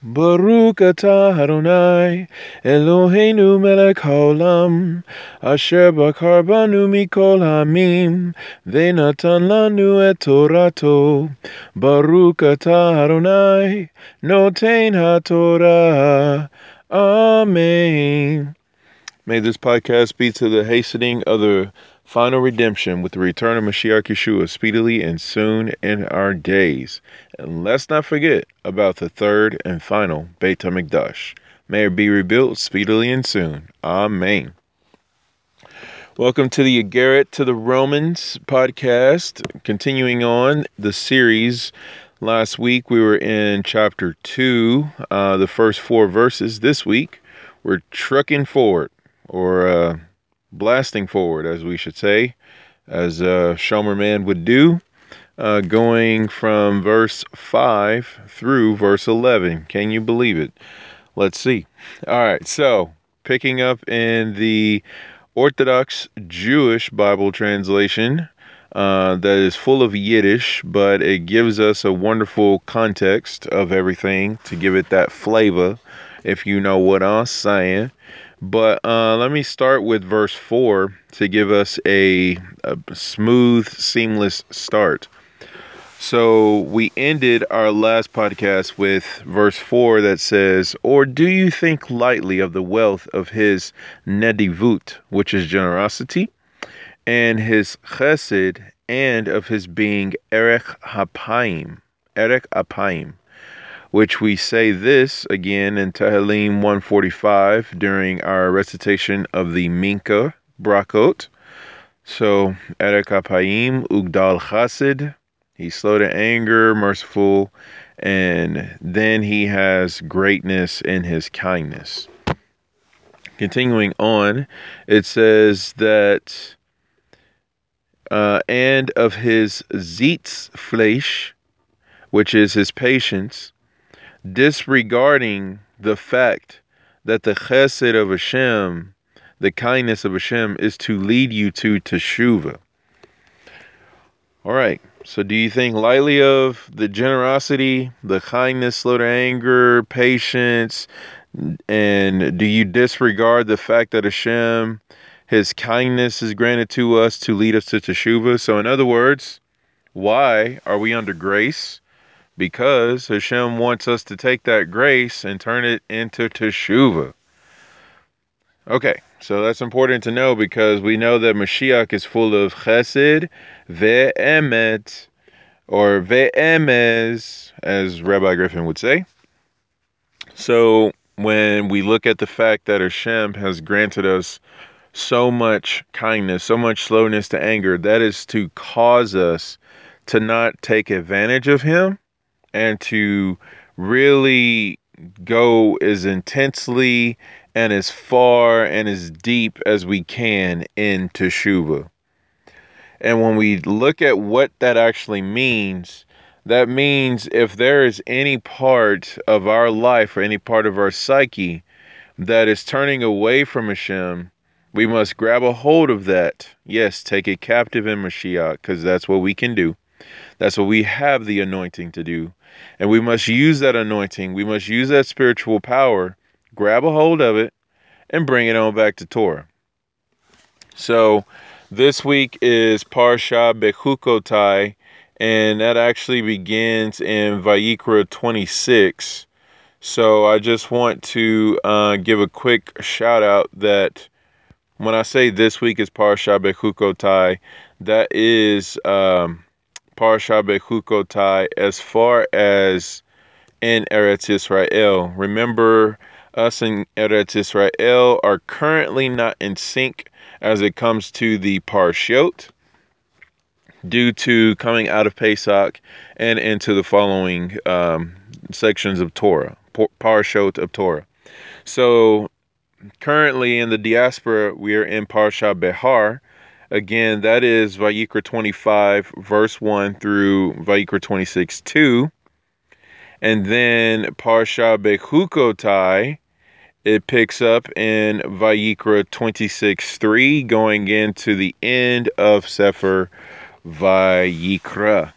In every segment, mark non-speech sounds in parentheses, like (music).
Baruch atah Adonai Eloheinu melech haolam Asher bakar banu mikol hamim Venatan lanu et Torato. Baruch atah Adonai Noten haTorah. Amen. May this podcast be to the hastening of the final redemption with the return of Mashiach Yeshua speedily and soon in our days. And let's not forget about the third and final Beit HaMikdash. May it be rebuilt speedily and soon. Amen. Welcome to the Iggeret to the Romans podcast. Continuing on the series. Last week we were in chapter 2, uh, the first four verses. This week we're trucking forward or uh, blasting forward, as we should say, as a Shomer man would do, uh, going from verse 5 through verse 11. Can you believe it? Let's see. All right, so picking up in the Orthodox Jewish Bible translation. Uh, that is full of Yiddish, but it gives us a wonderful context of everything to give it that flavor, if you know what I'm saying. But uh, let me start with verse 4 to give us a, a smooth, seamless start. So we ended our last podcast with verse 4 that says, Or do you think lightly of the wealth of his nedivut, which is generosity, and his chesed, and of his being erech hapaim, erech apaim, which we say this again in Tehillim 145 during our recitation of the Minka Brakot. So, Erek Apayim, Ugdal Chassid, he's slow to anger, merciful, and then he has greatness in his kindness. Continuing on, it says that, uh, and of his Zitz Fleisch, which is his patience, disregarding the fact that the chesed of Hashem, the kindness of Hashem, is to lead you to teshuva. All right. So, do you think lightly of the generosity, the kindness, slow to anger, patience, and do you disregard the fact that Hashem, His kindness is granted to us to lead us to teshuva? So, in other words, why are we under grace? Because Hashem wants us to take that grace and turn it into teshuva. Okay, so that's important to know because we know that Mashiach is full of chesed ve'emet, or ve'emez, as Rabbi Griffin would say. So when we look at the fact that Hashem has granted us so much kindness, so much slowness to anger, that is to cause us to not take advantage of Him and to really go as intensely and as far and as deep as we can into Teshuva. And when we look at what that actually means, that means if there is any part of our life or any part of our psyche that is turning away from Hashem, we must grab a hold of that. Yes, take it captive in Mashiach, because that's what we can do. That's what we have the anointing to do. And we must use that anointing. We must use that spiritual power, grab a hold of it, and bring it on back to Torah. So this week is Parsha Bechukotai, and that actually begins in Vayikra 26. So I just want to uh, give a quick shout out that when I say this week is Parsha Bechukotai, that is um, Parsha Bechukotai as far as in Eretz Israel. Remember, us in Eretz Israel are currently not in sync as it comes to the Parshiot due to coming out of Pesach and into the following um, sections of Torah, Parshot of Torah. So currently in the diaspora, we are in Parsha Behar, Again, that is Vayikra 25, verse 1 through Vayikra 26, 2. And then Parsha Bechukotai, it picks up in Vayikra 26, 3, going into the end of Sefer Vayikra.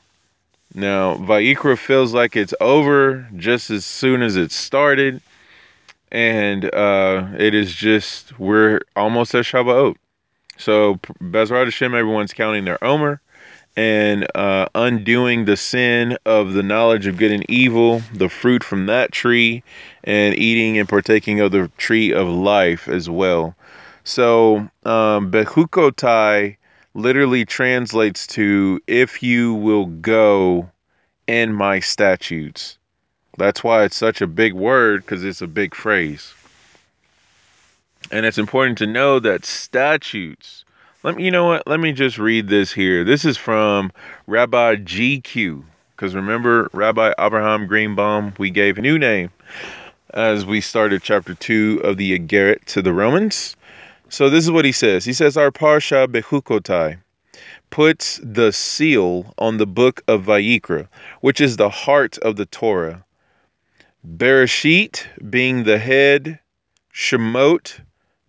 Now, Vayikra feels like it's over just as soon as it started. And uh, it is just, we're almost at Shavuot. So, Bezrat Hashem, everyone's counting their Omer and uh, undoing the sin of the knowledge of good and evil, the fruit from that tree, and eating and partaking of the tree of life as well. So, um, Bechukotai literally translates to if you will go in my statutes. That's why it's such a big word because it's a big phrase. And it's important to know that statutes let me, you know what? Let me just read this here. This is from Rabbi GQ. Because remember, Rabbi Abraham Greenbaum, we gave a new name as we started chapter 2 of the Iggeret to the Romans. So this is what he says. He says, Our Parsha Bechukotai puts the seal on the book of Vayikra, which is the heart of the Torah. Bereshit being the head, Shemot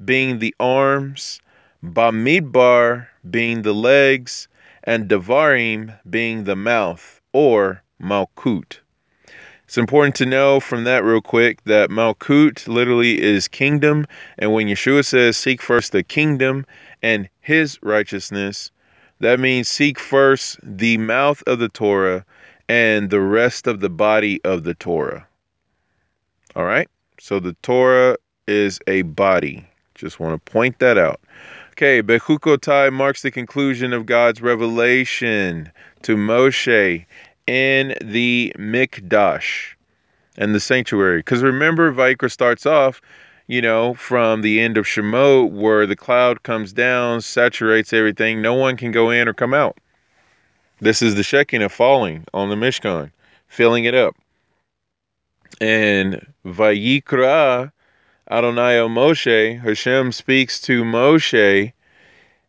being the arms, Bamidbar being the legs, and Devarim being the mouth, or Malkut. It's important to know from that real quick that Malkut literally is kingdom, and when Yeshua says seek first the kingdom and his righteousness, that means seek first the mouth of the Torah and the rest of the body of the Torah. All right? So the Torah is a body. Just want to point that out. Okay, Bechukotai marks the conclusion of God's revelation to Moshe in the Mikdash and the sanctuary. Because remember, Vayikra starts off, you know, from the end of Shemot, where the cloud comes down, saturates everything. No one can go in or come out. This is the Shekinah falling on the Mishkan, filling it up. And Vayikra Adonai Moshe, Hashem speaks to Moshe,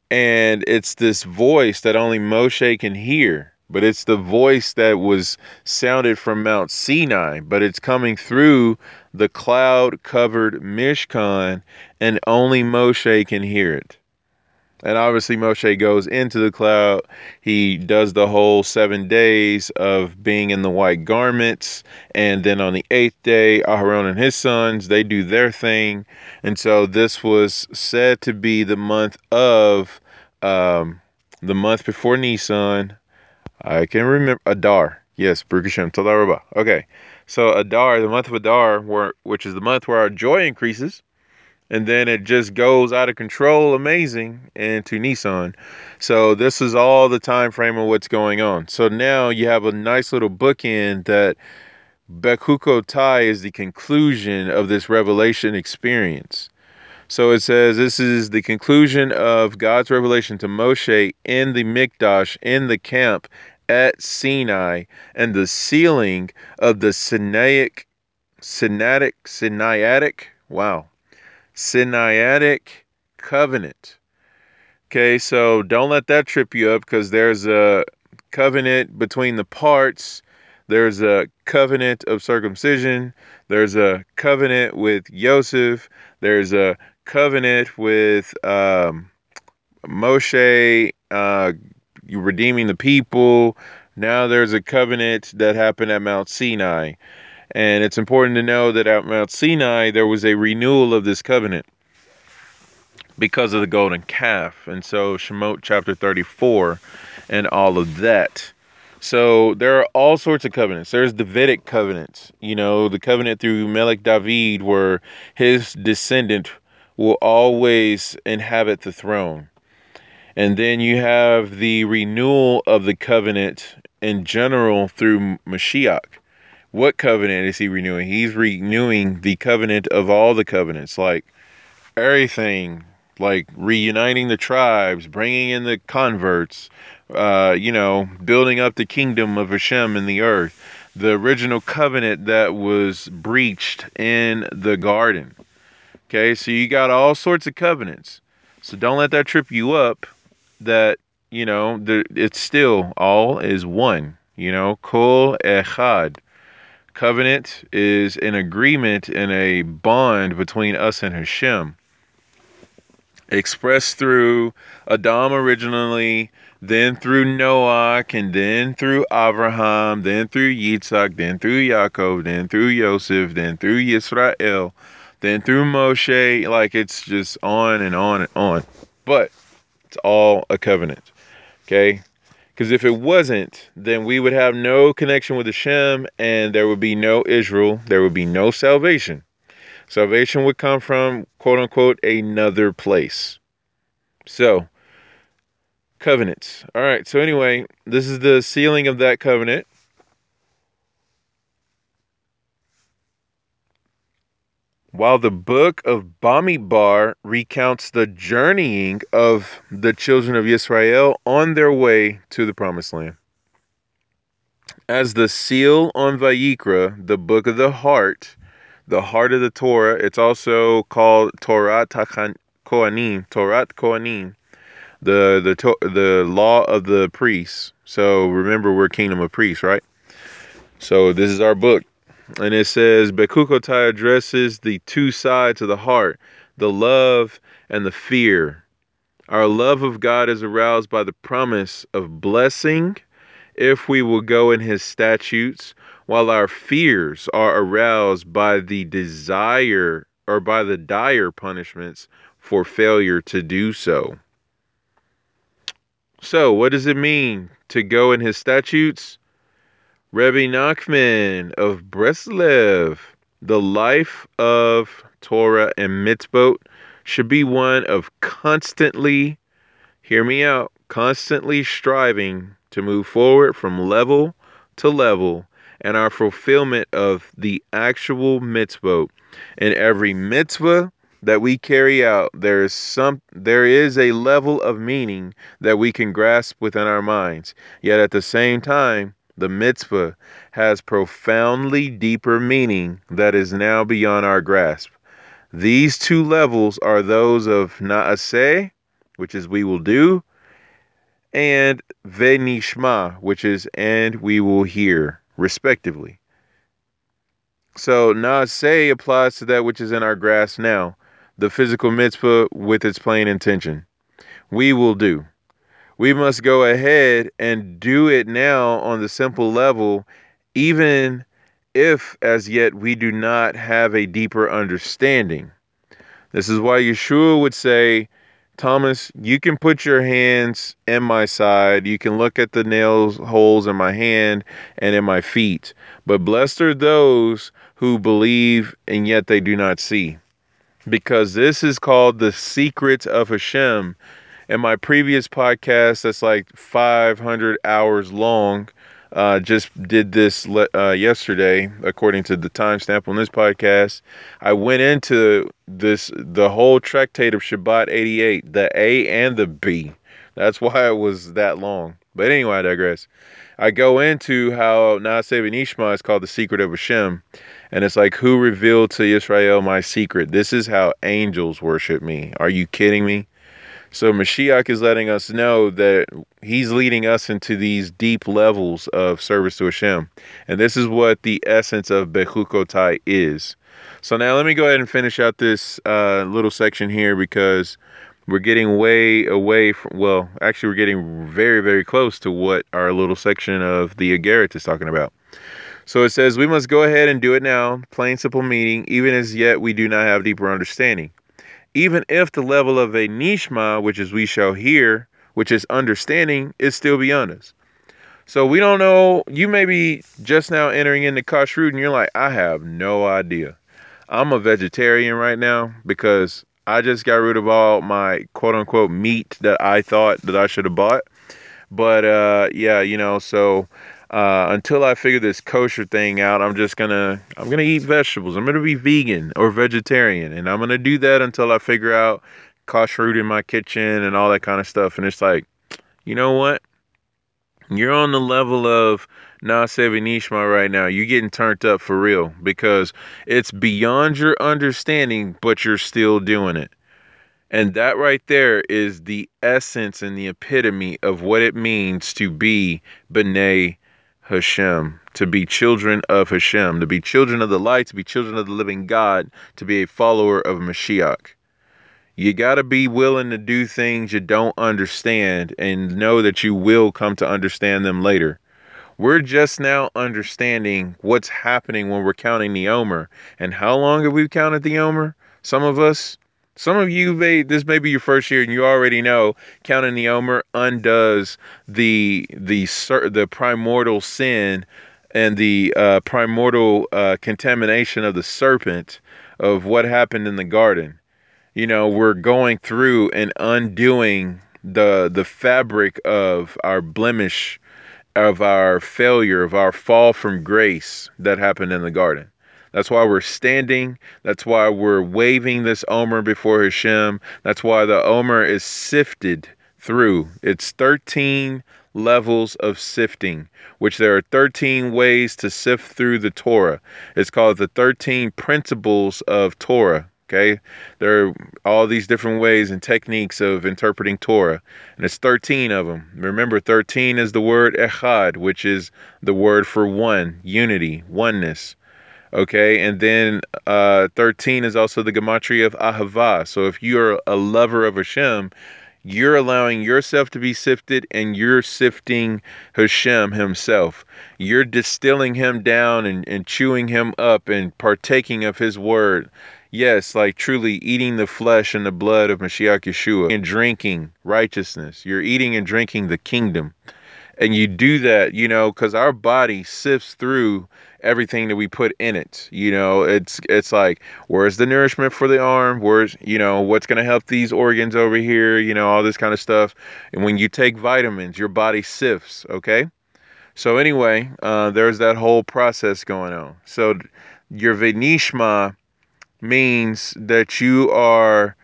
and it's this voice that only Moshe can hear. But it's the voice that was sounded from Mount Sinai, but it's coming through the cloud covered Mishkan, and only Moshe can hear it. And obviously, Moshe goes into the cloud. He does the whole seven days of being in the white garments. And then on the eighth day, Aharon and his sons, they do their thing. And so this was said to be the month of, um, the month before Nisan. I can remember Adar. Yes, Baruch Hashem. Todah Okay. So Adar, the month of Adar, where, which is the month where our joy increases and then it just goes out of control amazing into nissan So this is all the time frame of what's going on. So now you have a nice little bookend that Bechukotai is the conclusion of this revelation experience. So it says this is the conclusion of God's revelation to Moshe in the Mikdash, in the camp at Sinai, and the sealing of the Sinaitic, Sinaitic, Sinaitic, wow, Sinaitic covenant. Okay, so don't let that trip you up because there's a covenant between the parts. There's a covenant of circumcision. There's a covenant with Joseph. There's a covenant with um, Moshe, uh, redeeming the people. Now there's a covenant that happened at Mount Sinai. And it's important to know that at Mount Sinai, there was a renewal of this covenant because of the golden calf. And so, Shemot chapter 34 and all of that. So, there are all sorts of covenants. There's the Davidic covenants, you know, the covenant through Melech David, where his descendant will always inhabit the throne. And then you have the renewal of the covenant in general through Mashiach what covenant is he renewing? He's renewing the covenant of all the covenants, like everything, like reuniting the tribes, bringing in the converts, uh, you know, building up the kingdom of Hashem in the earth, the original covenant that was breached in the garden. Okay, so you got all sorts of covenants. So don't let that trip you up that, you know, it's still all is one, you know, kol echad. Covenant is an agreement and a bond between us and Hashem. Expressed through Adam originally, then through Noah, and then through Abraham, then through Yitzhak, then through Yaakov, then through Joseph, then through Israel, then through Moshe. Like it's just on and on and on. But it's all a covenant. Okay? Because if it wasn't, then we would have no connection with Hashem and there would be no Israel. There would be no salvation. Salvation would come from, quote unquote, another place. So, covenants. All right. So, anyway, this is the sealing of that covenant. While the book of Bamidbar recounts the journeying of the children of Israel on their way to the promised land. As the seal on Vayikra, the book of the heart, the heart of the Torah, it's also called Torah Kohanim, Torah Kohanim, the the the law of the priests. So remember, we're kingdom of priests, right? So this is our book and it says Bechukotai addresses the two sides of the heart, the love and the fear. Our love of God is aroused by the promise of blessing if we will go in his statutes, while our fears are aroused by the desire or by the dire punishments for failure to do so. So, what does it mean to go in his statutes? Rebbe Nachman of Breslev, the life of Torah and mitzvot should be one of constantly, hear me out, constantly striving to move forward from level to level and our fulfillment of the actual mitzvot. In every mitzvah that we carry out, there is some there is a level of meaning that we can grasp within our minds. Yet at the same time, the mitzvah has profoundly deeper meaning that is now beyond our grasp. These two levels are those of Naaseh, which is we will do, and Venishma, which is and we will hear, respectively. So Naaseh applies to that which is in our grasp now, the physical mitzvah with its plain intention. We will do we must go ahead and do it now on the simple level, even if as yet we do not have a deeper understanding. This is why Yeshua would say, Thomas, you can put your hands in my side. You can look at the nails holes in my hand and in my feet. But blessed are those who believe and yet they do not see. Because this is called the secret of Hashem in my previous podcast that's like 500 hours long uh, just did this uh, yesterday according to the timestamp on this podcast. I went into this the whole tractate of shabbat 88 the a and the b. That's why it was that long. But anyway i digress. I go into how Naaseh Ishma is called the secret of hashem and it's like who revealed to israel my secret? This is how angels worship me. Are you kidding me so Mashiach is letting us know that he's leading us into these deep levels of service to Hashem. And this is what the essence of Bechukotai is. So now let me go ahead and finish out this uh, little section here because we're getting way away from, well, actually we're getting very, very close to what our little section of the Agarit is talking about. So it says, we must go ahead and do it now, plain simple meaning, even as yet we do not have deeper understanding even if the level of a nishma, which is we shall hear, which is understanding, is still beyond us. So we don't know. You may be just now entering into kashrut and you're like, I have no idea. I'm a vegetarian right now because I just got rid of all my quote unquote meat that I thought that I should have bought. But uh, yeah, you know, so uh, until I figure this kosher thing out, I'm just gonna I'm gonna eat vegetables. I'm gonna be vegan or vegetarian, and I'm gonna do that until I figure out kashrut in my kitchen and all that kind of stuff. And it's like, you know what? You're on the level of Naaseh V'Nishma right now. You're getting turned up for real because it's beyond your understanding, but you're still doing it. And that right there is the essence and the epitome of what it means to be B'nai Hashem, to be children of Hashem, to be children of the light, to be children of the living God, to be a follower of Mashiach. You got to be willing to do things you don't understand and know that you will come to understand them later. We're just now understanding what's happening when we're counting the Omer. And how long have we counted the Omer? Some of us, some of you may this may be your first year and you already know counting the Omer undoes the the the primordial sin and the uh, primordial uh, contamination of the serpent of what happened in the garden. You know, we're going through and undoing the the fabric of our blemish of our failure, of our fall from grace that happened in the garden. That's why we're standing. That's why we're waving this Omer before Hashem. That's why the Omer is sifted through. It's 13 levels of sifting, which there are 13 ways to sift through the Torah. It's called the 13 principles of Torah. Okay. There are all these different ways and techniques of interpreting Torah, and it's 13 of them. Remember, 13 is the word echad, which is the word for one, unity, oneness. Okay. And then uh, 13 is also the gematria of ahava. So if you're a lover of Hashem, you're allowing yourself to be sifted and you're sifting Hashem himself. You're distilling him down and, and chewing him up and partaking of his word. Yes, like truly eating the flesh and the blood of Mashiach Yeshua and drinking righteousness. You're eating and drinking the kingdom. And you do that, you know, because our body sifts through everything that we put in it. You know, it's it's like where's the nourishment for the arm? Where's you know what's gonna help these organs over here? You know, all this kind of stuff. And when you take vitamins, your body sifts. Okay. So anyway, uh, there's that whole process going on. So your venishma means that you are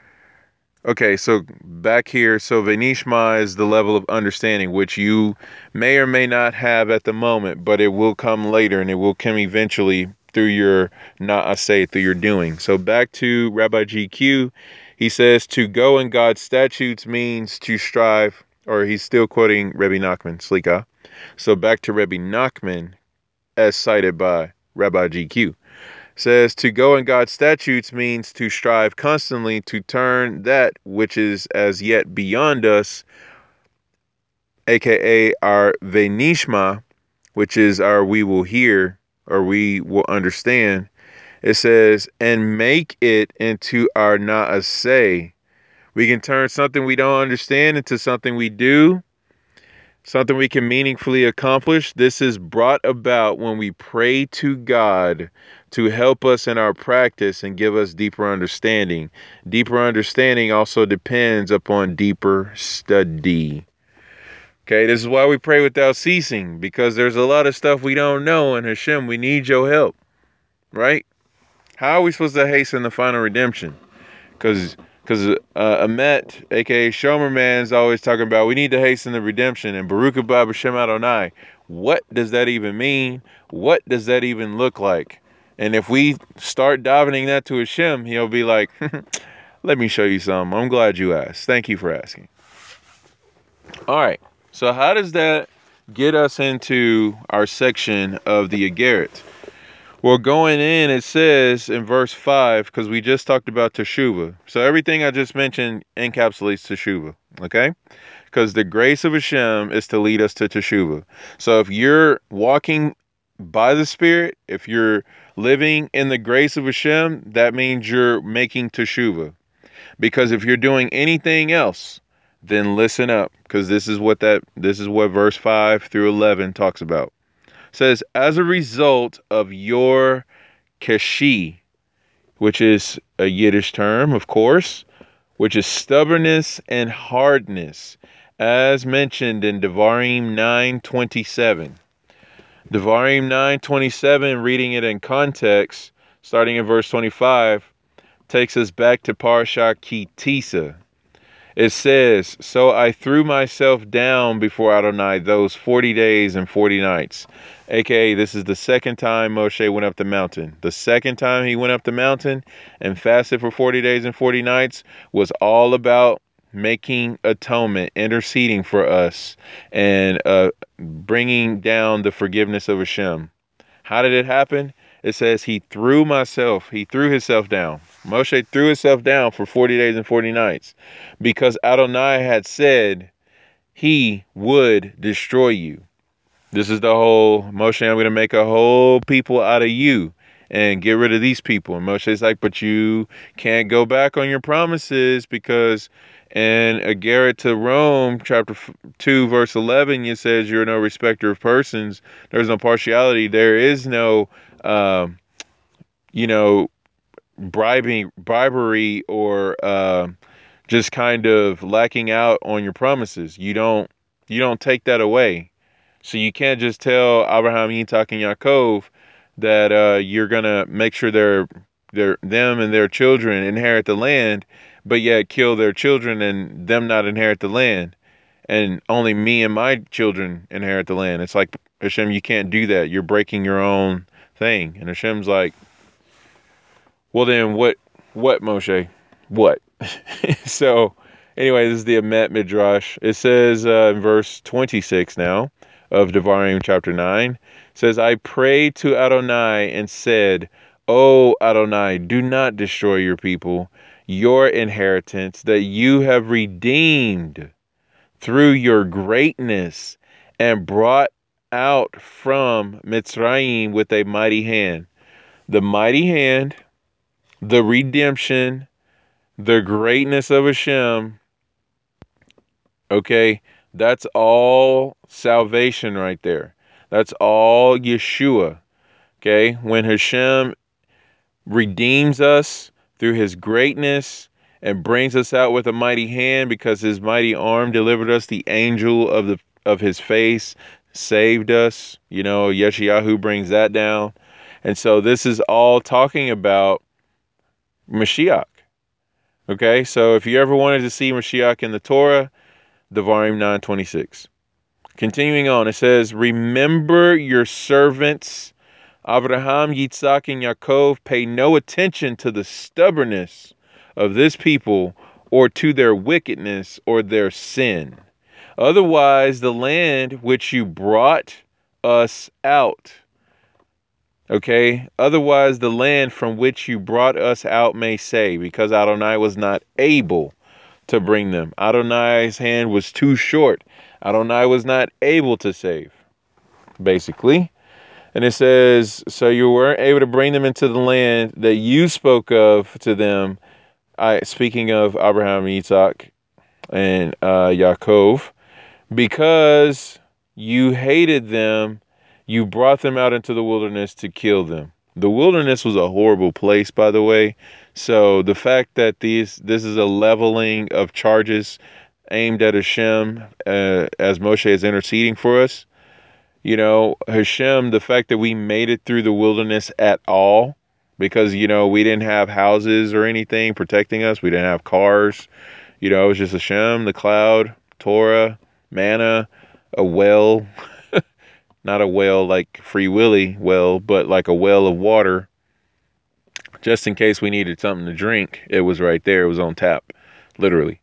okay so back here so venishma is the level of understanding which you may or may not have at the moment but it will come later and it will come eventually through your not I say through your doing. So back to rabbi gq he says to go in god's statutes means to strive or he's still quoting Rebbe Nachman, Slika. So back to Rebbe Nachman, as cited by Rabbi GQ says to go in God's statutes means to strive constantly to turn that which is as yet beyond us, aka our venishma, which is our we will hear or we will understand. It says, and make it into our naaseh. We can turn something we don't understand into something we do something we can meaningfully accomplish. This is brought about when we pray to God to help us in our practice and give us deeper understanding. Deeper understanding also depends upon deeper study. Okay, this is why we pray without ceasing because there's a lot of stuff we don't know, and Hashem, we need your help, right? How are we supposed to hasten the final redemption? Because because uh, Amet, aka Shomer Man, is always talking about we need to hasten the redemption and Baruch Abba Hashem Adonai. What does that even mean? What does that even look like? And if we start davening that to Hashem, he'll be like, (laughs) let me show you some. I'm glad you asked. Thank you for asking. All right. So how does that get us into our section of the Agarit? Well, going in, it says in verse 5, because we just talked about Teshuvah. So everything I just mentioned encapsulates Teshuvah, okay? Because the grace of Hashem is to lead us to Teshuvah. So if you're walking by the Spirit, if you're living in the grace of Hashem, that means you're making Teshuvah. Because if you're doing anything else, then listen up, because this is what that this is what verse 5 through 11 talks about says, as a result of your keshi, which is a Yiddish term, of course, which is stubbornness and hardness, as mentioned in Devarim 9:27. Devarim 9:27, reading it in context, starting in verse 25, takes us back to Parsha Ki Tisa, it says, So I threw myself down before Adonai those 40 days and 40 nights. AKA, this is the second time Moshe went up the mountain. The second time he went up the mountain and fasted for 40 days and 40 nights was all about making atonement, interceding for us, and uh, bringing down the forgiveness of Hashem. How did it happen? it says he threw myself, he threw himself down. Moshe threw himself down for 40 days and 40 nights because Adonai had said he would destroy you. This is the whole Moshe, I'm going to make a whole people out of you and get rid of these people. And Moshe's like, but you can't go back on your promises because in Ageret to Rome, chapter 2, verse 11, it says you're no respecter of persons. There's no partiality. There is no, um, you know, bribing, bribery or uh, just kind of lacking out on your promises. You don't, you don't take that away. So you can't just tell Abraham, Yitzhak, and Yaakov that uh, you're gonna make sure they're, they're them and their children inherit the land, but yet kill their children and them not inherit the land, and only me and my children inherit the land. It's like Hashem, you can't do that. You're breaking your own thing. And Hashem's like, well then what? What Moshe? What? (laughs) so anyway, this is the Emet Midrash. It says uh, in verse 26 now of Devarim chapter 9 says, I prayed to Adonai and said, O Adonai, do not destroy your people, your inheritance that you have redeemed through your greatness and brought out from Mitzrayim with a mighty hand. The mighty hand, the redemption, the greatness of Hashem, okay, that's all salvation right there. That's all Yeshua. Okay? When Hashem redeems us through his greatness and brings us out with a mighty hand because his mighty arm delivered us the angel of the of his face saved us. You know yeshayahu brings that down. And so this is all talking about mashiach. Okay? So if you ever wanted to see mashiach in the torah devarim 926 Continuing on, it says, Remember your servants, Abraham, Yitzhak, and Yaakov. Pay no attention to the stubbornness of this people or to their wickedness or their sin. Otherwise, the land which you brought us out, okay, otherwise, the land from which you brought us out may say, because Adonai was not able to bring them. Adonai's hand was too short Adonai was not able to save, basically. And it says, So you weren't able to bring them into the land that you spoke of to them. I speaking of Abraham, Isaac, and uh, Yaakov, because you hated them, you brought them out into the wilderness to kill them. The wilderness was a horrible place, by the way. So the fact that these this is a leveling of charges aimed at Hashem uh, as Moshe is interceding for us. You know, Hashem, the fact that we made it through the wilderness at all, because, you know, we didn't have houses or anything protecting us, we didn't have cars. You know, it was just Hashem, the cloud, Torah, manna, a well, (laughs) not a well like Free Willy well, but like a well of water. Just in case we needed something to drink, it was right there. It was on tap, literally.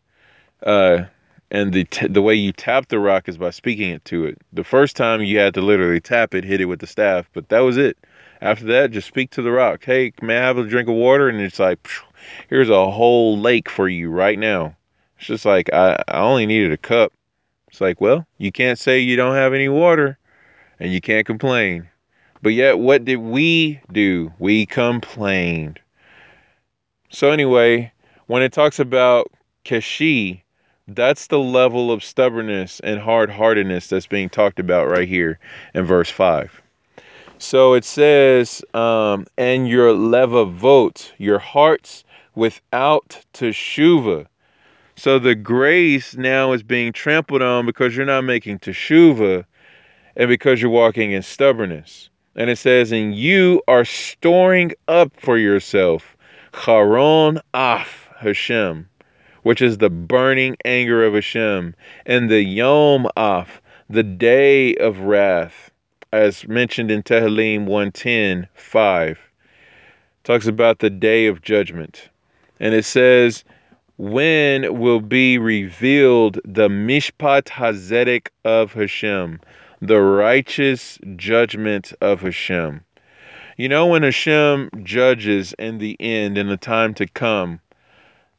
Uh, and the t- the way you tap the rock is by speaking it to it. The first time you had to literally tap it, hit it with the staff, but that was it. After that, just speak to the rock. Hey, may I have a drink of water? And it's like, here's a whole lake for you right now. It's just like I, I only needed a cup. It's like, well, you can't say you don't have any water, and you can't complain. But yet, what did we do? We complained. So anyway, when it talks about Kashi, that's the level of stubbornness and hard heartedness that's being talked about right here in verse 5. So it says, um, and your leva levavot, your hearts without teshuva. So the grace now is being trampled on because you're not making teshuva and because you're walking in stubbornness. And it says, and you are storing up for yourself charon af Hashem which is the burning anger of Hashem, and the Yom Af, the day of wrath, as mentioned in Tehillim 110 5. Talks about the day of judgment. And it says, When will be revealed the Mishpat Hazedek of Hashem, the righteous judgment of Hashem? You know, when Hashem judges in the end, in the time to come,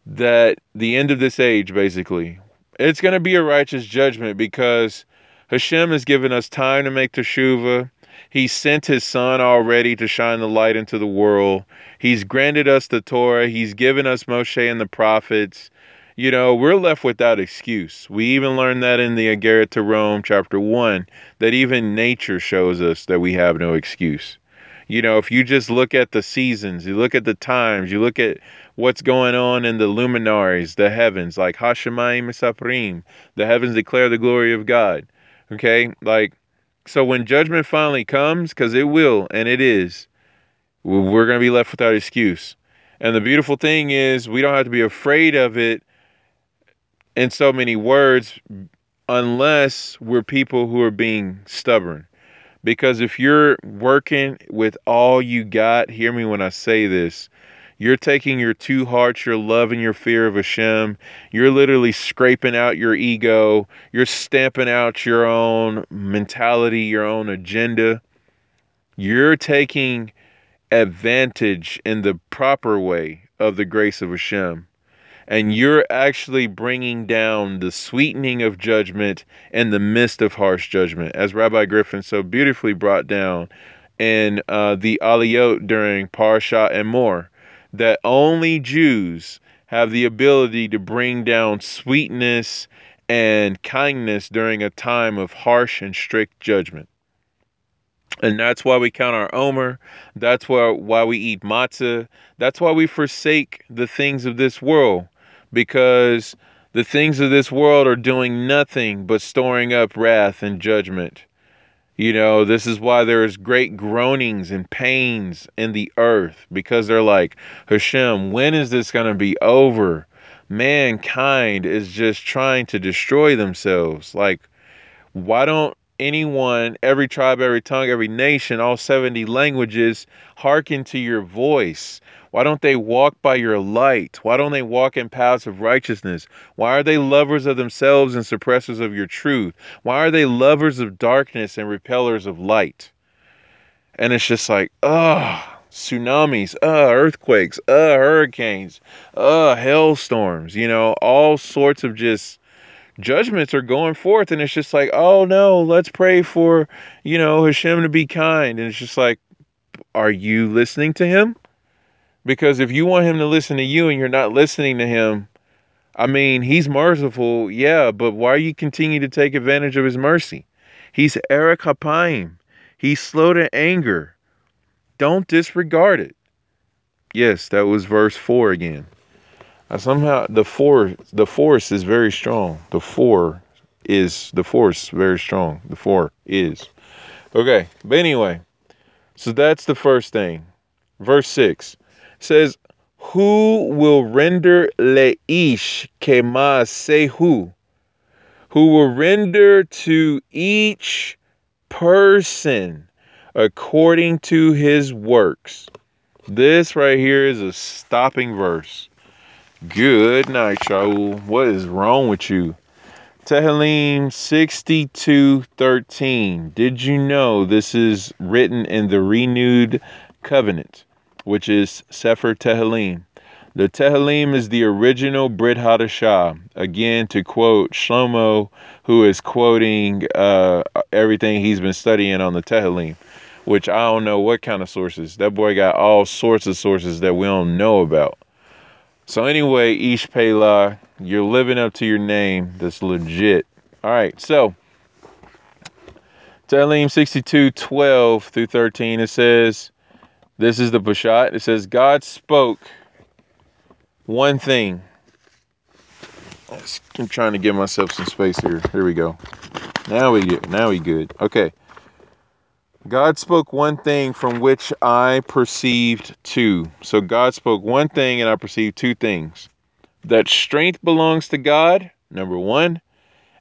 that the end of this age, basically, it's going to be a righteous judgment because Hashem has given us time to make teshuvah. He sent his son already to shine the light into the world. He's granted us the Torah. He's given us Moshe and the prophets. You know, we're left without excuse. We even learned that in the Agarit to Rome, chapter 1, that even nature shows us that we have no excuse. You know, if you just look at the seasons, you look at the times, you look at what's going on in the luminaries, the heavens, like Hashemayim Misaprim, the heavens declare the glory of God. Okay? Like, so when judgment finally comes, because it will, and it is, we're going to be left without excuse. And the beautiful thing is, we don't have to be afraid of it in so many words unless we're people who are being stubborn. Because if you're working with all you got, hear me when I say this, you're taking your two hearts, your love and your fear of Hashem. You're literally scraping out your ego. You're stamping out your own mentality, your own agenda. You're taking advantage in the proper way of the grace of Hashem and you're actually bringing down the sweetening of judgment in the midst of harsh judgment, as Rabbi Griffin so beautifully brought down in uh, the Aliyot during Parsha Emor, that only Jews have the ability to bring down sweetness and kindness during a time of harsh and strict judgment. And that's why we count our Omer. That's why, why we eat matzah. That's why we forsake the things of this world because the things of this world are doing nothing but storing up wrath and judgment. You know, this is why there is great groanings and pains in the earth because they're like, Hashem, when is this going to be over? Mankind is just trying to destroy themselves. Like, why don't anyone, every tribe, every tongue, every nation, all 70 languages hearken to your voice? Why don't they walk by your light? Why don't they walk in paths of righteousness? Why are they lovers of themselves and suppressors of your truth? Why are they lovers of darkness and repellers of light? And it's just like, ugh, tsunamis, uh, earthquakes, uh, hurricanes, uh, hailstorms, you know, all sorts of just judgments are going forth. And it's just like, oh no, let's pray for, you know, Hashem to be kind. And it's just like, are you listening to him? Because if you want him to listen to you and you're not listening to him, I mean, he's merciful, yeah, but why you continue to take advantage of his mercy? He's Erech Hapaim. He's slow to anger. Don't disregard it. Yes, that was verse four again. Uh, somehow the four the force is very strong. The four is the force very strong. The four is. Okay, but anyway, so that's the first thing. Verse six says, Who will render leish kema sehu? Who will render to each person according to his works. This right here is a stopping verse. Good night, Shaul. What is wrong with you? Tehillim 62:13. Did you know this is written in the renewed covenant? Which is Sefer Tehillim. The Tehillim is the original Brit Hadashah. Again, to quote Shlomo, who is quoting uh, everything he's been studying on the Tehillim, which I don't know what kind of sources. That boy got all sorts of sources that we don't know about. So anyway, Ish Pela, you're living up to your name. That's legit. All right, so Tehillim 62, 12 through 13, it says, this is the Peshat. It says, God spoke one thing. I'm trying to give myself some space here. Here we go. Now we get now we good. Okay. God spoke one thing from which I perceived two. So God spoke one thing and I perceived two things. That strength belongs to God, number one,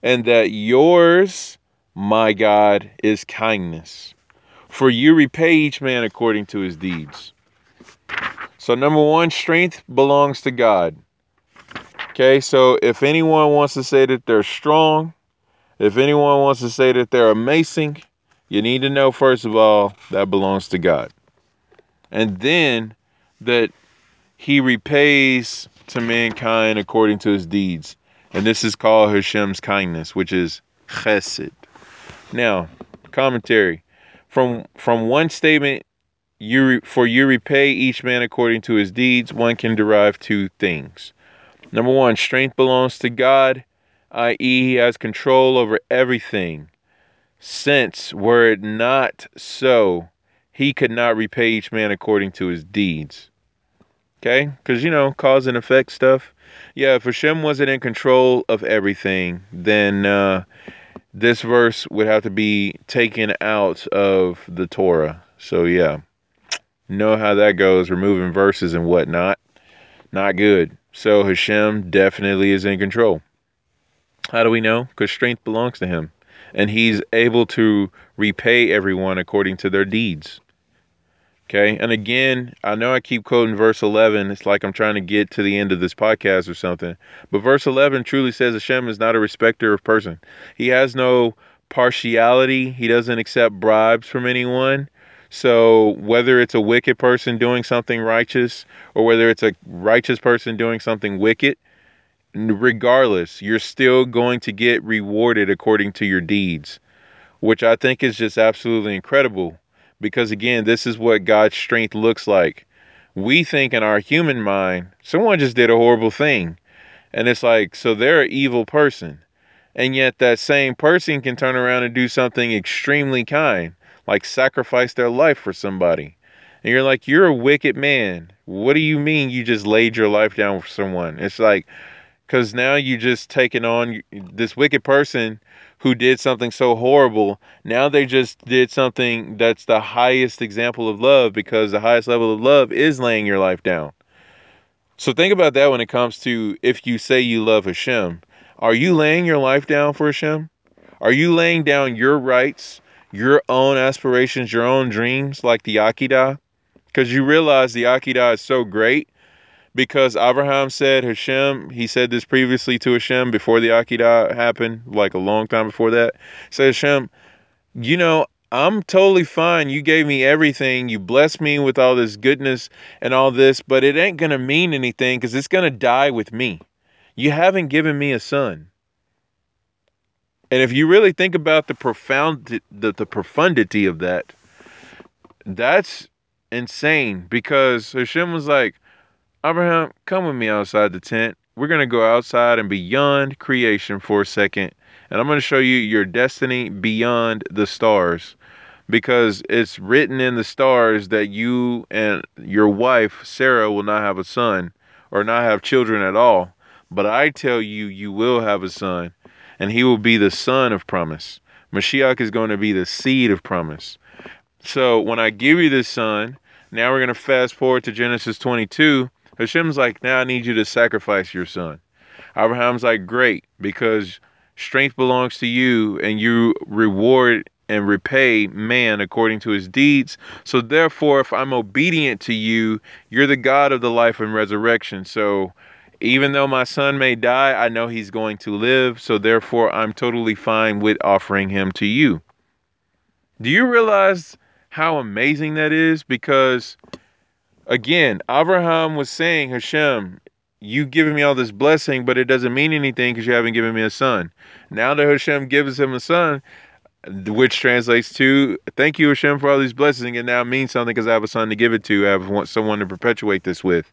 and that yours, my God, is kindness for you repay each man according to his deeds. So, number one, strength belongs to God. Okay, so if anyone wants to say that they're strong, if anyone wants to say that they're amazing, you need to know, first of all, that belongs to God. and then that he repays to mankind according to his deeds. And this is called Hashem's kindness, which is chesed. Now, commentary. From from one statement, you for you repay each man according to his deeds, one can derive two things. Number one, strength belongs to God, i.e., he has control over everything. Since were it not so, he could not repay each man according to his deeds. Okay? Because, you know, cause and effect stuff. Yeah, if Hashem wasn't in control of everything, then uh, this verse would have to be taken out of the Torah. So, yeah, know how that goes, removing verses and whatnot. Not good. So, Hashem definitely is in control. How do we know? Because strength belongs to him, and he's able to repay everyone according to their deeds. Okay. And again, I know I keep quoting verse 11. It's like I'm trying to get to the end of this podcast or something. But verse 11 truly says Hashem is not a respecter of person. He has no partiality. He doesn't accept bribes from anyone. So whether it's a wicked person doing something righteous or whether it's a righteous person doing something wicked, regardless, you're still going to get rewarded according to your deeds, which I think is just absolutely incredible because again, this is what God's strength looks like. We think in our human mind, someone just did a horrible thing. And it's like, so they're an evil person. And yet that same person can turn around and do something extremely kind, like sacrifice their life for somebody. And you're like, you're a wicked man. What do you mean you just laid your life down for someone? It's like, because now you just taking on this wicked person who did something so horrible. Now they just did something that's the highest example of love because the highest level of love is laying your life down. So think about that when it comes to if you say you love Hashem. Are you laying your life down for Hashem? Are you laying down your rights, your own aspirations, your own dreams like the Akedah? Because you realize the Akedah is so great because Abraham said Hashem, he said this previously to Hashem before the Akedah happened, like a long time before that. Said Hashem, you know, I'm totally fine. You gave me everything. You blessed me with all this goodness and all this, but it ain't going to mean anything because it's going to die with me. You haven't given me a son. And if you really think about the profound the, the profundity of that, that's insane because Hashem was like, Abraham, come with me outside the tent. We're going to go outside and beyond creation for a second. And I'm going to show you your destiny beyond the stars because it's written in the stars that you and your wife, Sarah, will not have a son or not have children at all. But I tell you, you will have a son, and he will be the son of promise. Mashiach is going to be the seed of promise. So when I give you this son, now we're going to fast forward to Genesis 22 Hashem's like, now I need you to sacrifice your son. Abraham's like, great, because strength belongs to you and you reward and repay man according to his deeds. So therefore, if I'm obedient to you, you're the God of the life and resurrection. So even though my son may die, I know he's going to live. So therefore, I'm totally fine with offering him to you. Do you realize how amazing that is? Because Again, Abraham was saying, Hashem, you giving me all this blessing, but it doesn't mean anything because you haven't given me a son. Now that Hashem gives him a son, which translates to thank you Hashem for all these blessings, and now means something because I have a son to give it to. I have someone to perpetuate this with.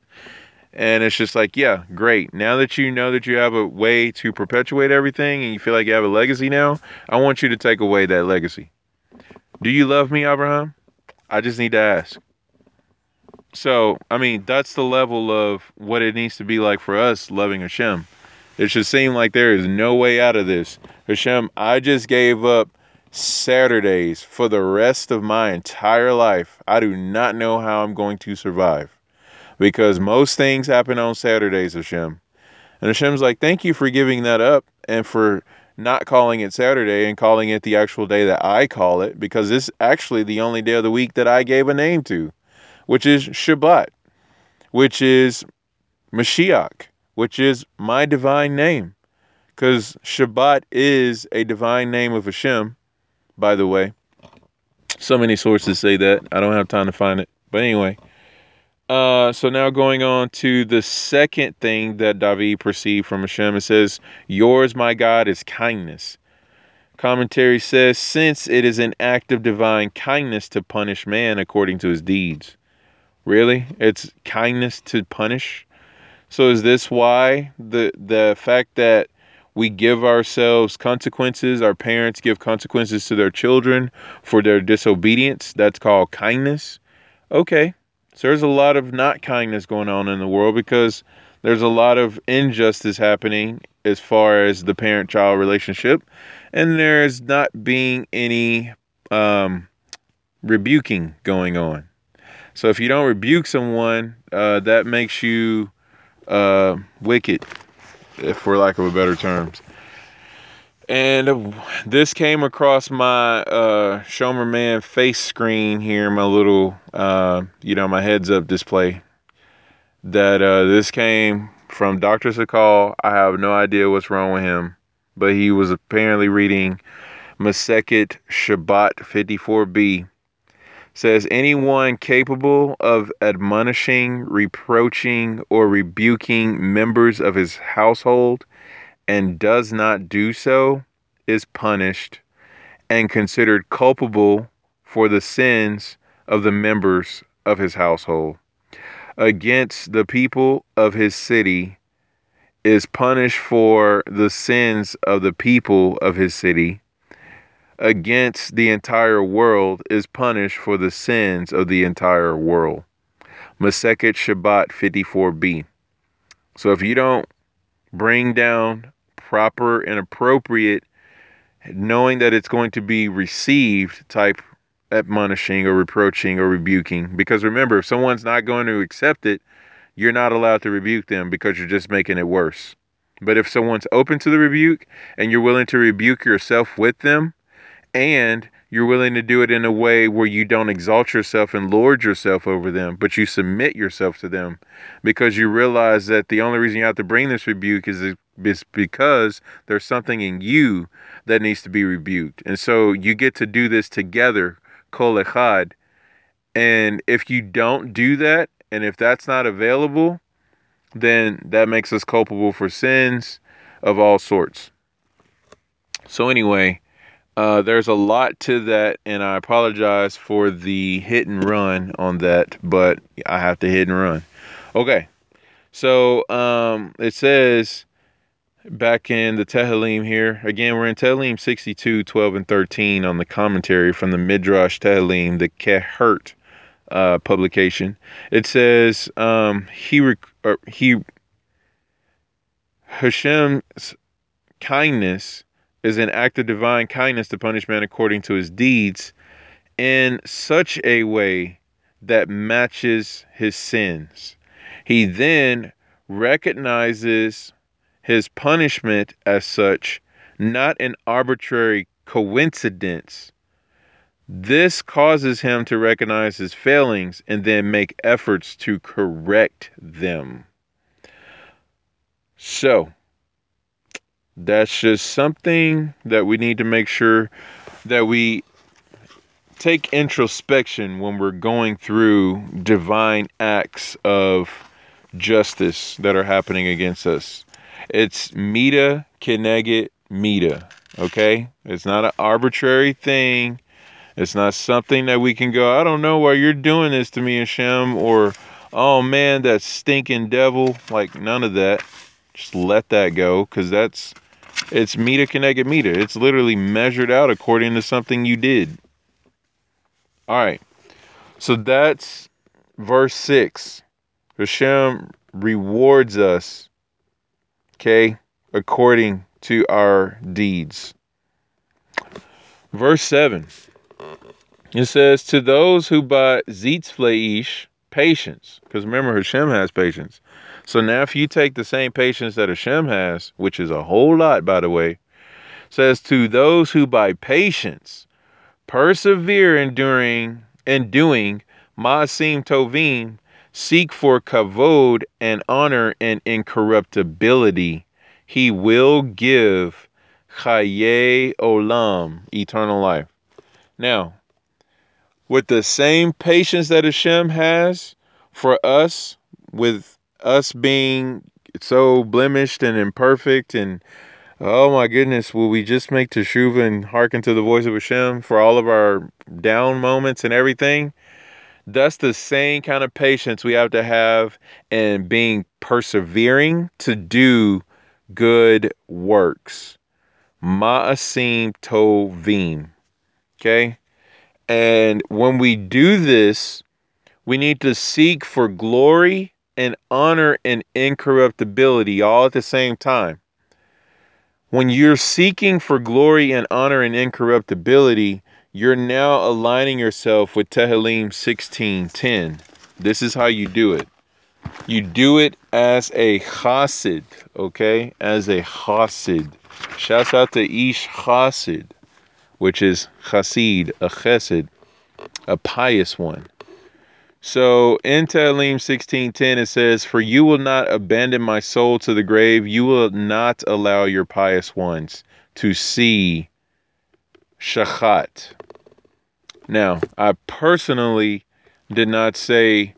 And it's just like, yeah, great. Now that you know that you have a way to perpetuate everything and you feel like you have a legacy now, I want you to take away that legacy. Do you love me, Abraham? I just need to ask. So, I mean, that's the level of what it needs to be like for us loving Hashem. It should seem like there is no way out of this. Hashem, I just gave up Saturdays for the rest of my entire life. I do not know how I'm going to survive because most things happen on Saturdays, Hashem. And Hashem's like, thank you for giving that up and for not calling it Saturday and calling it the actual day that I call it because this is actually the only day of the week that I gave a name to which is Shabbat, which is Mashiach, which is my divine name. Because Shabbat is a divine name of Hashem, by the way. So many sources say that. I don't have time to find it, But anyway, uh, so now going on to the second thing that David perceived from Hashem, it says, Yours, my God, is kindness. Commentary says, Since it is an act of divine kindness to punish man according to his deeds. Really? It's kindness to punish? So is this why the the fact that we give ourselves consequences, our parents give consequences to their children for their disobedience, that's called kindness? Okay. So there's a lot of not kindness going on in the world because there's a lot of injustice happening as far as the parent child relationship and there's not being any um, rebuking going on. So if you don't rebuke someone, uh, that makes you uh, wicked, if for lack of a better terms. And this came across my uh, Shomer Man face screen here, my little, uh, you know, my heads up display. That uh, this came from Dr. Sakal. I have no idea what's wrong with him, but he was apparently reading Maseket Shabbat 54b says anyone capable of admonishing, reproaching, or rebuking members of his household and does not do so is punished and considered culpable for the sins of the members of his household. Against the people of his city is punished for the sins of the people of his city against the entire world is punished for the sins of the entire world. Maseket Shabbat 54b. So if you don't bring down proper and appropriate, knowing that it's going to be received type admonishing or reproaching or rebuking, because remember, if someone's not going to accept it, you're not allowed to rebuke them because you're just making it worse. But if someone's open to the rebuke and you're willing to rebuke yourself with them, and you're willing to do it in a way where you don't exalt yourself and lord yourself over them, but you submit yourself to them because you realize that the only reason you have to bring this rebuke is, is because there's something in you that needs to be rebuked. And so you get to do this together, kol echad. And if you don't do that, and if that's not available, then that makes us culpable for sins of all sorts. So, anyway, uh, there's a lot to that, and I apologize for the hit and run on that, but I have to hit and run. Okay, so um, it says back in the Tehillim here, again, we're in Tehillim 62, 12, and 13 on the commentary from the Midrash Tehillim, the Kehert uh, publication. It says um, he, rec- he Hashem's kindness is an act of divine kindness to punish man according to his deeds in such a way that matches his sins. He then recognizes his punishment as such, not an arbitrary coincidence. This causes him to recognize his failings and then make efforts to correct them. So, that's just something that we need to make sure that we take introspection when we're going through divine acts of justice that are happening against us. It's meta keneged meta, okay? It's not an arbitrary thing. It's not something that we can go, I don't know why you're doing this to me, Hashem, or, oh man, that stinking devil. Like, none of that. Just let that go, because that's it's meta keneged meta. It's literally measured out according to something you did. All right. So that's verse 6. Hashem rewards us, okay, according to our deeds. Verse 7. It says, To those who by Zitzfleish, patience, because remember, Hashem has patience. So now, if you take the same patience that Hashem has, which is a whole lot, by the way, says to those who by patience persevere enduring and doing Maasim Tovim, seek for kavod and honor and incorruptibility, he will give chaye olam, eternal life. Now, with the same patience that Hashem has for us, with us being so blemished and imperfect and oh my goodness, will we just make teshuva and hearken to the voice of Hashem for all of our down moments and everything? That's the same kind of patience we have to have and being persevering to do good works. Ma'asim tovim. Okay? And when we do this, we need to seek for glory and honor and incorruptibility all at the same time. When you're seeking for glory and honor and incorruptibility, you're now aligning yourself with Tehillim 16:10. This is how you do it. You do it as a chassid, okay? As a chassid. Shouts out to Ish chassid, which is chassid, a chesed, a pious one. So in Tehillim 16:10 it says, "For you will not abandon my soul to the grave; you will not allow your pious ones to see shachat." Now, I personally did not say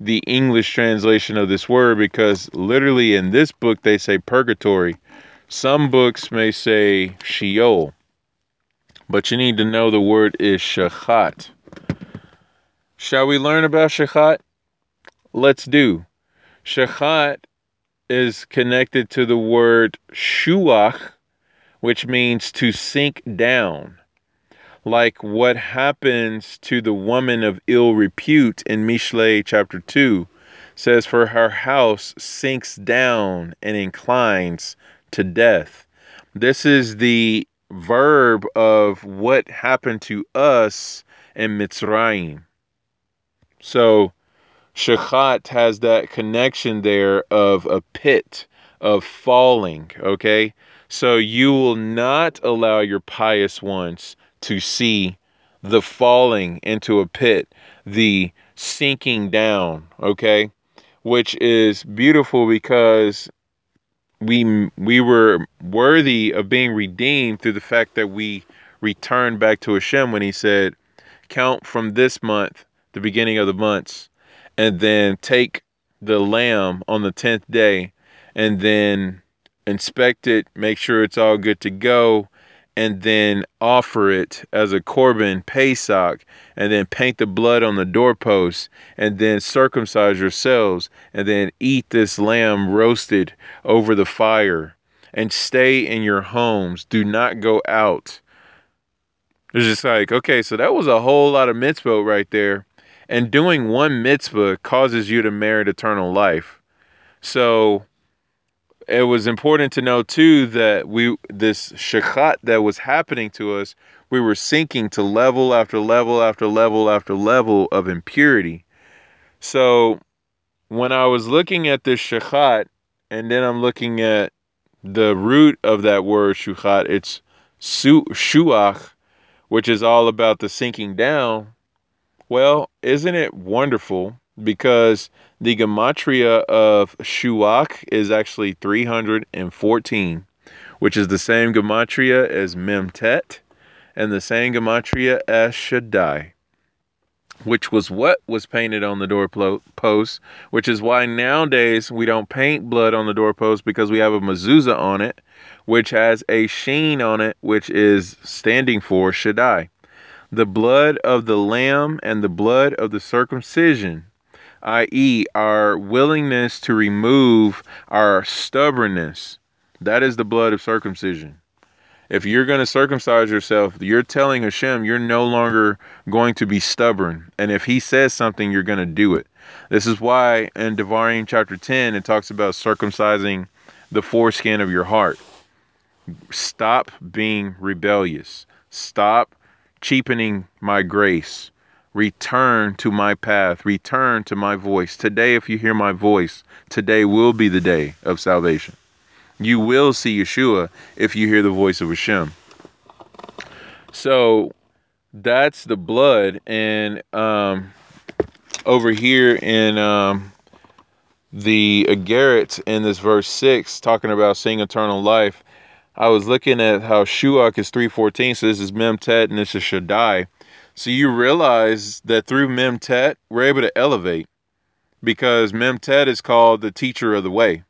the English translation of this word because literally in this book they say purgatory. Some books may say Sheol, but you need to know the word is shachat. Shall we learn about Shechat? Let's do. Shechat is connected to the word shuach, which means to sink down. Like what happens to the woman of ill repute in Mishle chapter 2 says, For her house sinks down and inclines to death. This is the verb of what happened to us in Mitzrayim. So Shechat has that connection there of a pit, of falling, okay? So you will not allow your pious ones to see the falling into a pit, the sinking down, okay? Which is beautiful because we we were worthy of being redeemed through the fact that we returned back to Hashem when he said, "Count from this month the beginning of the months, and then take the lamb on the 10th day, and then inspect it, make sure it's all good to go, and then offer it as a korban pesach, and then paint the blood on the doorpost, and then circumcise yourselves, and then eat this lamb roasted over the fire, and stay in your homes. Do not go out. It's just like, okay, so that was a whole lot of mitzvot right there. And doing one mitzvah causes you to merit eternal life. So it was important to know too that we this shachat that was happening to us, we were sinking to level after level after level after level of impurity. So when I was looking at this shachat, and then I'm looking at the root of that word shuchat, it's shuach, which is all about the sinking down. Well, isn't it wonderful? Because the gematria of Shuach is actually 314, which is the same gematria as Memtet and the same gematria as Shaddai, which was what was painted on the doorpost, which is why nowadays we don't paint blood on the doorpost because we have a mezuzah on it, which has a sheen on it, which is standing for Shaddai the blood of the lamb and the blood of the circumcision, i.e., our willingness to remove our stubbornness. That is the blood of circumcision. If you're going to circumcise yourself, you're telling Hashem you're no longer going to be stubborn. And if he says something, you're going to do it. This is why in Devarim chapter 10, it talks about circumcising the foreskin of your heart. Stop being rebellious. Stop cheapening my grace. Return to my path. Return to my voice. Today, if you hear my voice, today will be the day of salvation. You will see Yeshua if you hear the voice of Hashem. So that's the blood. And um, over here in um, the Iggeret in this verse 6, talking about seeing eternal life, I was looking at how Shuach is 314, so this is Memtet and this is Shaddai. So you realize that through Memtet, we're able to elevate because Memtet is called the teacher of the way.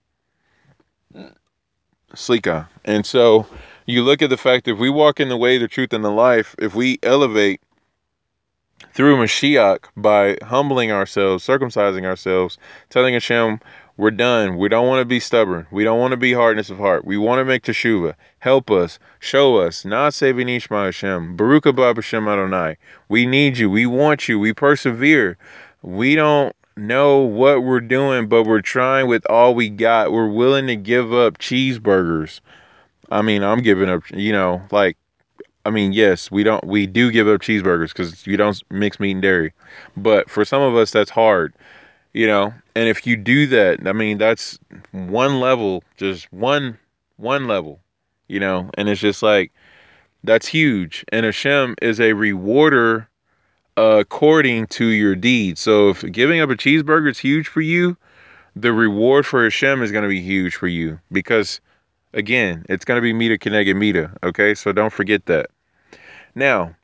Slika. And so you look at the fact that if we walk in the way, the truth, and the life, if we elevate through Mashiach by humbling ourselves, circumcising ourselves, telling Hashem, we're done. We don't want to be stubborn. We don't want to be hardness of heart. We want to make teshuva. Help us. Show us. Not saving Ishma Hashem. Baruch Abba Hashem Adonai. We need you. We want you. We persevere. We don't know what we're doing, but we're trying with all we got. We're willing to give up cheeseburgers. I mean, I'm giving up, you know, like, I mean, yes, we don't, we do give up cheeseburgers because you don't mix meat and dairy. But for some of us, that's hard, you know. And if you do that, I mean, that's one level, just one, one level, you know. And it's just like, that's huge. And Hashem is a rewarder according to your deeds. So if giving up a cheeseburger is huge for you, the reward for Hashem is going to be huge for you because, again, it's going to be Mita Keneged Mita. Okay, so don't forget that. Now,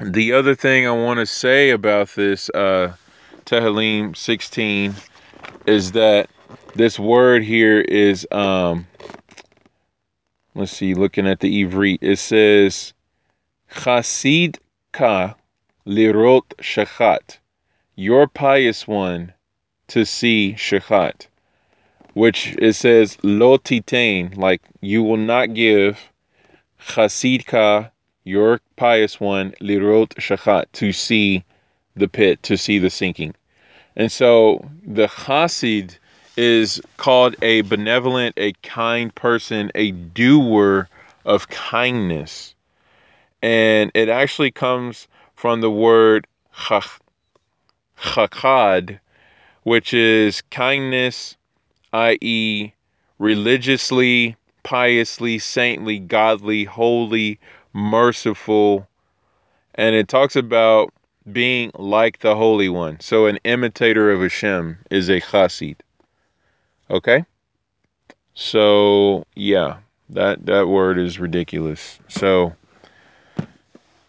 the other thing I want to say about this uh, Tehillim 16 is that this word here is, um, let's see, looking at the Ivrit, it says Chasid Ka lirot shechat, your pious one to see shechat, which it says lo titain, like you will not give chasidka, your pious one, lirot shechat, to see the pit, to see the sinking. And so the chasid is called a benevolent, a kind person, a doer of kindness. And it actually comes from the word chakad, which is kindness, i.e., religiously, piously, saintly, godly, holy, merciful. And it talks about being like the Holy One. So, an imitator of Hashem is a chassid. Okay? So, yeah, that, that word is ridiculous. So,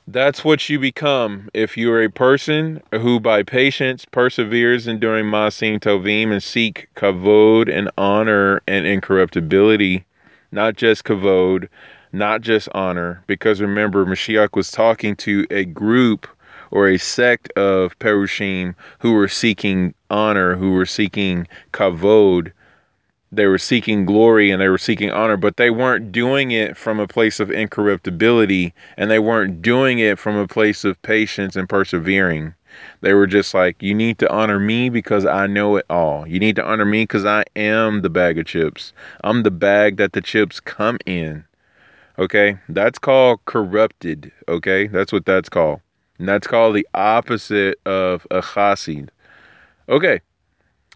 that's what you become if you're a person who, by patience, perseveres enduring Masim Tovim and seek kavod and honor and incorruptibility, not just kavod, not just honor. Because remember, Mashiach was talking to a group or a sect of Perushim who were seeking honor, who were seeking kavod, they were seeking glory and they were seeking honor, but they weren't doing it from a place of incorruptibility and they weren't doing it from a place of patience and persevering. They were just like, you need to honor me because I know it all. You need to honor me because I am the bag of chips. I'm the bag that the chips come in. Okay? That's called corrupted. Okay? That's what that's called. And that's called the opposite of a chassid. Okay.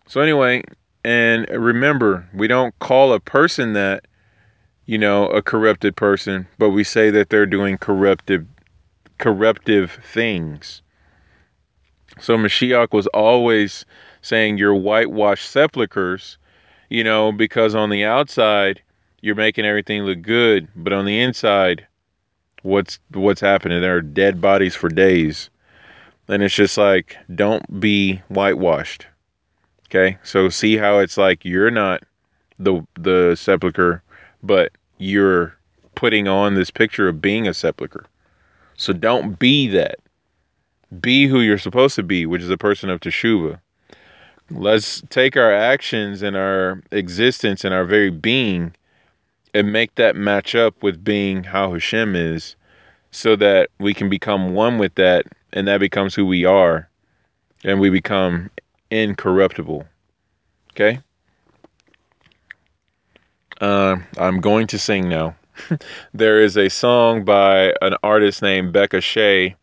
So, anyway, and remember, we don't call a person that, you know, a corrupted person, but we say that they're doing corruptive corruptive things. So Mashiach was always saying you're whitewashed sepulchres, you know, because on the outside you're making everything look good, but on the inside, what's what's happening? There are dead bodies for days. And it's just like, don't be whitewashed. Okay, so see how it's like you're not the the sepulcher, but you're putting on this picture of being a sepulcher. So don't be that. Be who you're supposed to be, which is a person of teshuva. Let's take our actions and our existence and our very being and make that match up with being how Hashem is so that we can become one with that and that becomes who we are and we become incorruptible. Okay? Uh, I'm going to sing now. (laughs) there is a song by an artist named Beckah Shae.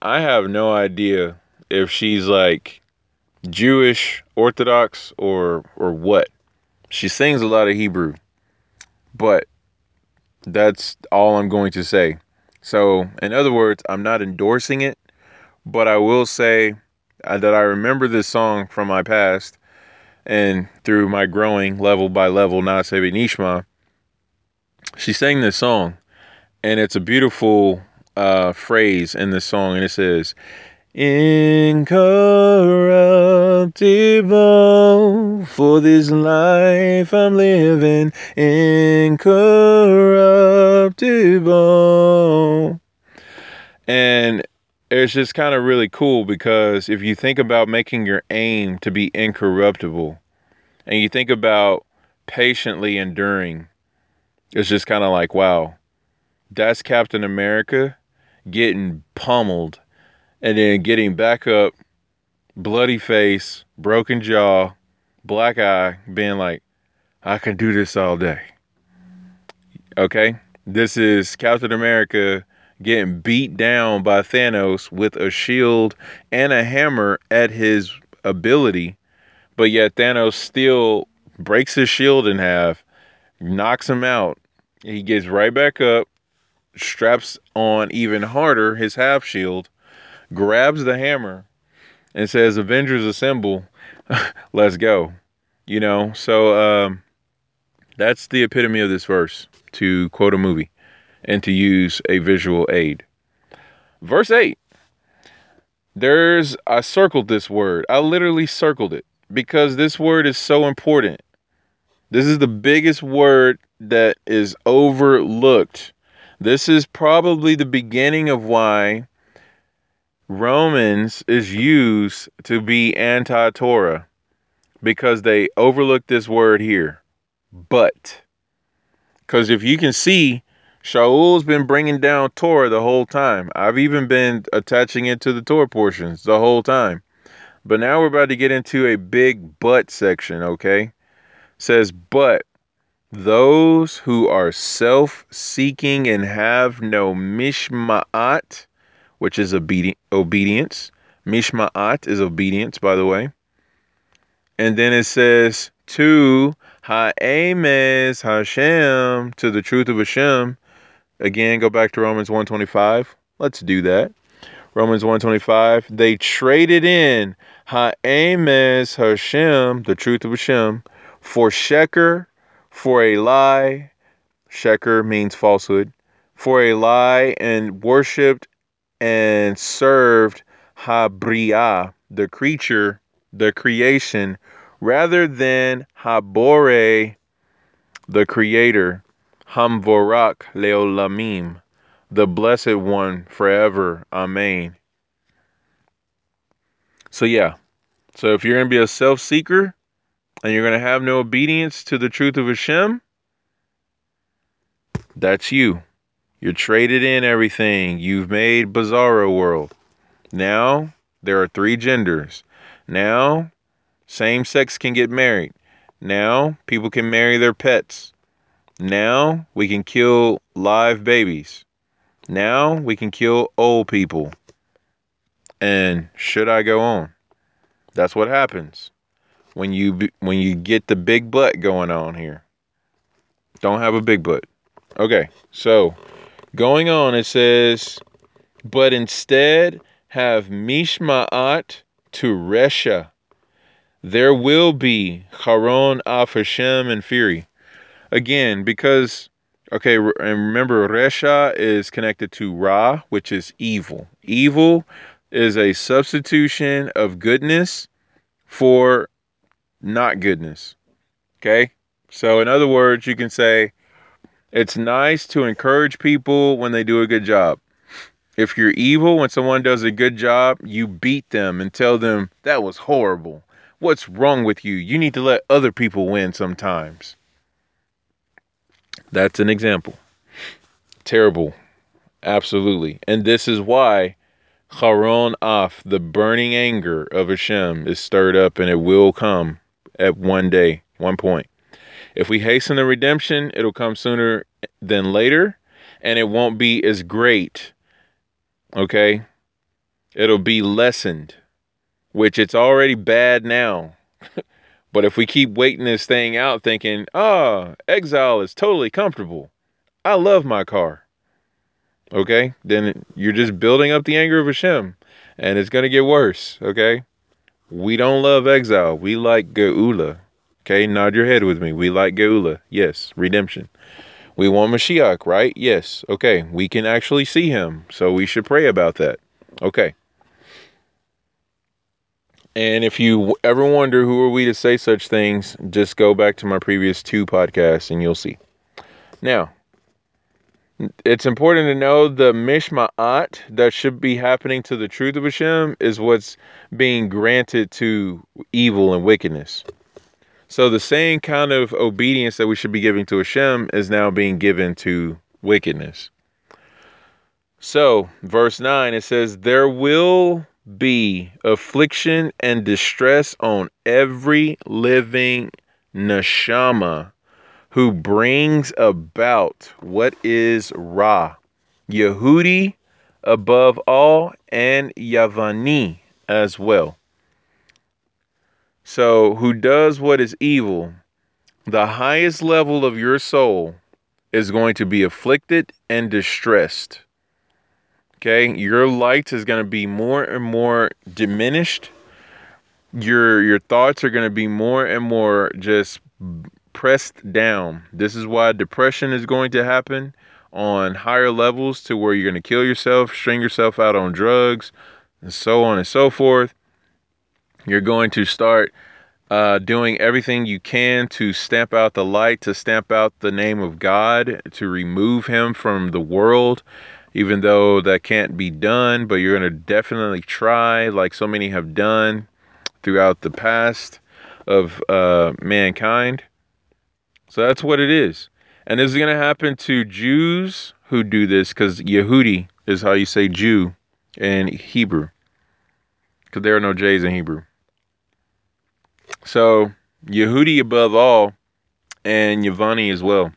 I have no idea if she's like Jewish, Orthodox, or or what. She sings a lot of Hebrew, but that's all I'm going to say. So, in other words, I'm not endorsing it, but I will say uh, that I remember this song from my past and through my growing level by level, Nasebi Nishma, she sang this song, and it's a beautiful uh, phrase in the song, and it says, Incorruptible, for this life I'm living, incorruptible. And it's just kind of really cool because if you think about making your aim to be incorruptible and you think about patiently enduring, it's just kind of like, wow, that's Captain America getting pummeled and then getting back up, bloody face, broken jaw, black eye, being like, I can do this all day. Okay? This is Captain America getting beat down by Thanos with a shield and a hammer at his ability, but yet Thanos still breaks his shield in half, knocks him out. He gets right back up, straps on even harder his half shield, grabs the hammer, and says, Avengers assemble, (laughs) let's go. You know, so um, that's the epitome of this verse, to quote a movie and to use a visual aid. Verse 8. There's, I circled this word. I literally circled it because this word is so important. This is the biggest word that is overlooked. This is probably the beginning of why Romans is used to be anti Torah because they overlook this word here. But, because if you can see, Shaul's been bringing down Torah the whole time. I've even been attaching it to the Torah portions the whole time. But now we're about to get into a big but section, okay? It says, but those who are self seeking and have no mishma'at, which is obedi- obedience. Mishma'at is obedience, by the way. And then it says, to Ha'emes Hashem, to the truth of Hashem, Again, go back to Romans 125. Let's do that. Romans 125. They traded in Ha'emes Hashem, the truth of Hashem, for Sheker, for a lie. Sheker means falsehood. For a lie and worshipped and served Habriah, the creature, the creation, rather than Habore, the creator. Hamvorak Leolamim, the blessed one forever. Amen. So, yeah. So, if you're going to be a self seeker and you're going to have no obedience to the truth of Hashem, that's you. You're traded in everything. You've made Bizarro World. Now, there are three genders. Now, same sex can get married. Now, people can marry their pets. Now we can kill live babies. Now we can kill old people. And should I go on? That's what happens when you when you get the big butt going on here. Don't have a big butt. Okay, so going on, it says, but instead have mishmaat to resha. There will be charon af Hashem and fury again because okay and remember resha is connected to ra which is evil. Evil is a substitution of goodness for not goodness. Okay? So in other words you can say it's nice to encourage people when they do a good job if you're evil when someone does a good job you beat them and tell them that was horrible what's wrong with you you need to let other people win sometimes that's an example. Terrible. Absolutely. And this is why Charon Af, the burning anger of Hashem, is stirred up and it will come at one day, one point. If we hasten the redemption, it'll come sooner than later, and it won't be as great. Okay? It'll be lessened, which it's already bad now. (laughs) But if we keep waiting this thing out thinking, oh, exile is totally comfortable. I love my car. Okay? Then you're just building up the anger of Hashem. And it's going to get worse. Okay? We don't love exile. We like Geula. Okay? Nod your head with me. We like Geula. Yes, redemption. We want Mashiach, right? Yes. Okay. We can actually see him. So we should pray about that. Okay. And if you ever wonder who are we to say such things, just go back to my previous two podcasts and you'll see. Now, it's important to know the mishma'at that should be happening to the truth of Hashem is what's being granted to evil and wickedness. So the same kind of obedience that we should be giving to Hashem is now being given to wickedness. So, verse 9, it says, There will be affliction and distress on every living neshama who brings about what is Ra, Yehudi above all, and Yavani as well. So, who does what is evil, the highest level of your soul is going to be afflicted and distressed. Okay, your light is going to be more and more diminished. Your your thoughts are going to be more and more just pressed down. This is why depression is going to happen on higher levels to where you're going to kill yourself, string yourself out on drugs, and so on and so forth. You're going to start uh, doing everything you can to stamp out the light, to stamp out the name of God, to remove Him from the world, even though that can't be done. But you're going to definitely try, like so many have done throughout the past of uh, mankind. So that's what it is. And this is going to happen to Jews who do this because Yehudi is how you say Jew in Hebrew. Because there are no J's in Hebrew. So Yehudi above all, and Yavani as well.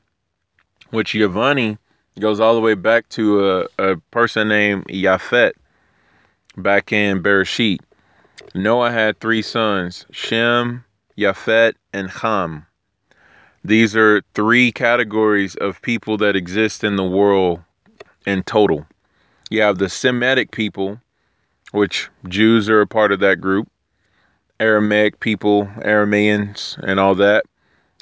Which Yavani goes all the way back to a, a person named Yafet back in Bereshit. Noah had three sons, Shem, Yafet, and Ham. These are three categories of people that exist in the world in total. You have the Semitic people, which Jews are a part of that group. Aramaic people, Arameans, and all that.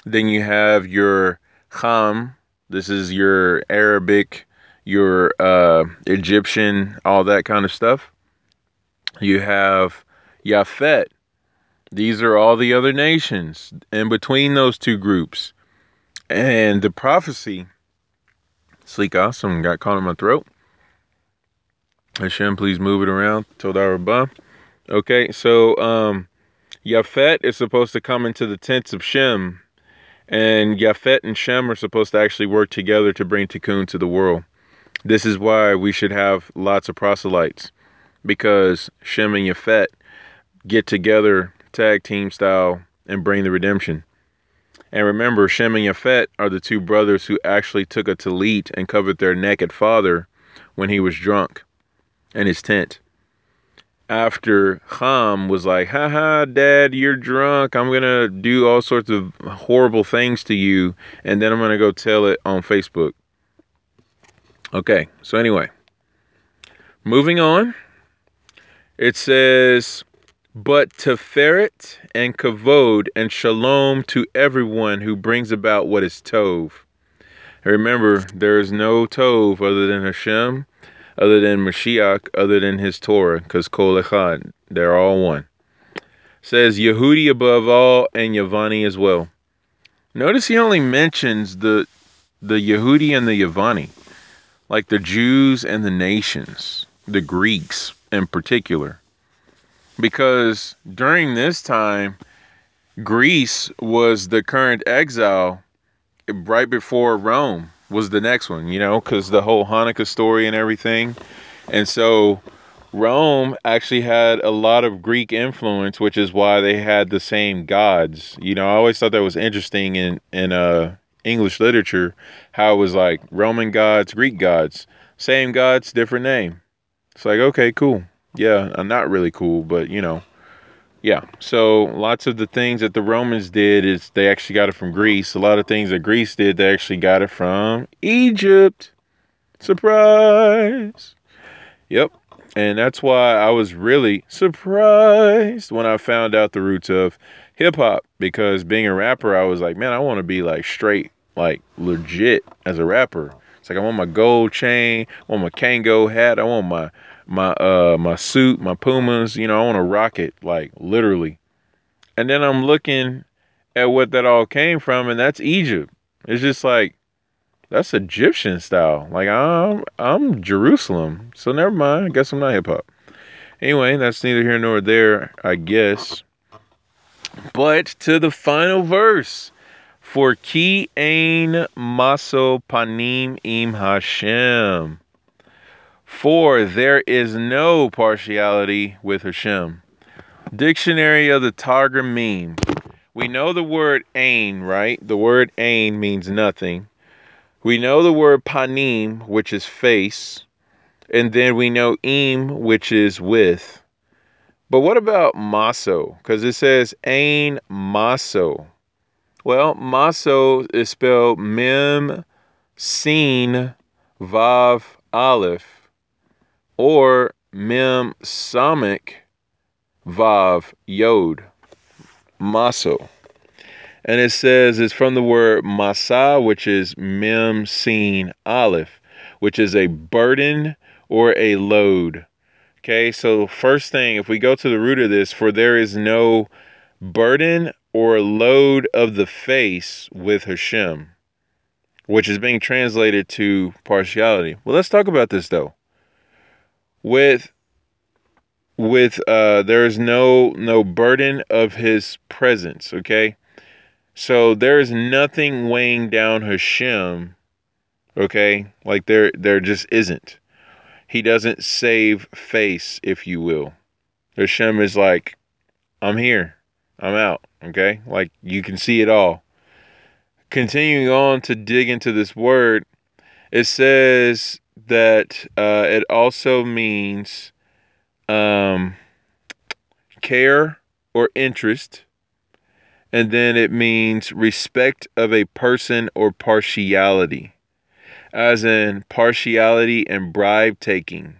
Then you have your Ham. This is your Arabic, your uh, Egyptian, all that kind of stuff. You have Yafet. These are all the other nations in between those two groups. And the prophecy, Sleek Awesome got caught in my throat. Hashem, please move it around. Rabbah. Okay, so um, Yafet is supposed to come into the tents of Shem, and Yafet and Shem are supposed to actually work together to bring Tikkun to the world. This is why we should have lots of proselytes, because Shem and Yafet get together, tag team style, and bring the redemption. And remember, Shem and Yafet are the two brothers who actually took a talit and covered their naked father when he was drunk in his tent after Ham was like, haha, dad, you're drunk. I'm going to do all sorts of horrible things to you. And then I'm going to go tell it on Facebook. Okay, so anyway, moving on. It says, but Tiferet and Kavod and Shalom to everyone who brings about what is Tov. Remember, there is no Tov other than Hashem other than Mashiach, other than his Torah, because Kol Echad, they're all one. Says Yehudi above all and Yavani as well. Notice he only mentions the the Yehudi and the Yavani, like the Jews and the nations, the Greeks in particular. Because during this time, Greece was the current exile right before Rome was the next one, you know, because the whole Hanukkah story and everything. And so Rome actually had a lot of Greek influence, which is why they had the same gods. You know, I always thought that was interesting in in uh, English literature, how it was like Roman gods, Greek gods, same gods, different name. It's like okay, cool, yeah, I'm not really cool, but you know, yeah. So lots of the things that the Romans did is they actually got it from Greece. A lot of things that Greece did, they actually got it from Egypt. Surprise. Yep. And that's why I was really surprised when I found out the roots of hip hop because being a rapper, I was like, man, I want to be like straight like legit as a rapper. It's like I want my gold chain, I want my Kangol hat, I want my my uh my suit, my Pumas, you know, I want to rock it like literally. And then I'm looking at what that all came from, and that's Egypt. It's just like that's Egyptian style. Like I'm I'm Jerusalem, so never mind. I guess I'm not hip hop. Anyway, that's neither here nor there, I guess. But to the final verse for Ki Ain Maso Panim Im Hashem. For there is no partiality with Hashem. Dictionary of the Targumim. We know the word ain, right? The word ain means nothing. We know the word panim, which is face. And then we know im, which is with. But what about maso? Because it says ain maso. Well, maso is spelled mem, sin, vav, aleph, or mem, samik, vav, yod, maso. And it says it's from the word masa, which is mem, sin, aleph, which is a burden or a load. Okay, so first thing, if we go to the root of this, for there is no burden or load of the face with Hashem, which is being translated to partiality. Well, let's talk about this though. With with uh there is no no burden of his presence, okay? So there is nothing weighing down Hashem, okay? Like there there just isn't. He doesn't save face, if you will. Hashem is like, I'm here. I'm out. Okay? Like you can see it all. Continuing on to dig into this word, it says that uh, it also means um, care or interest. And then it means respect of a person or partiality, as in partiality and bribe taking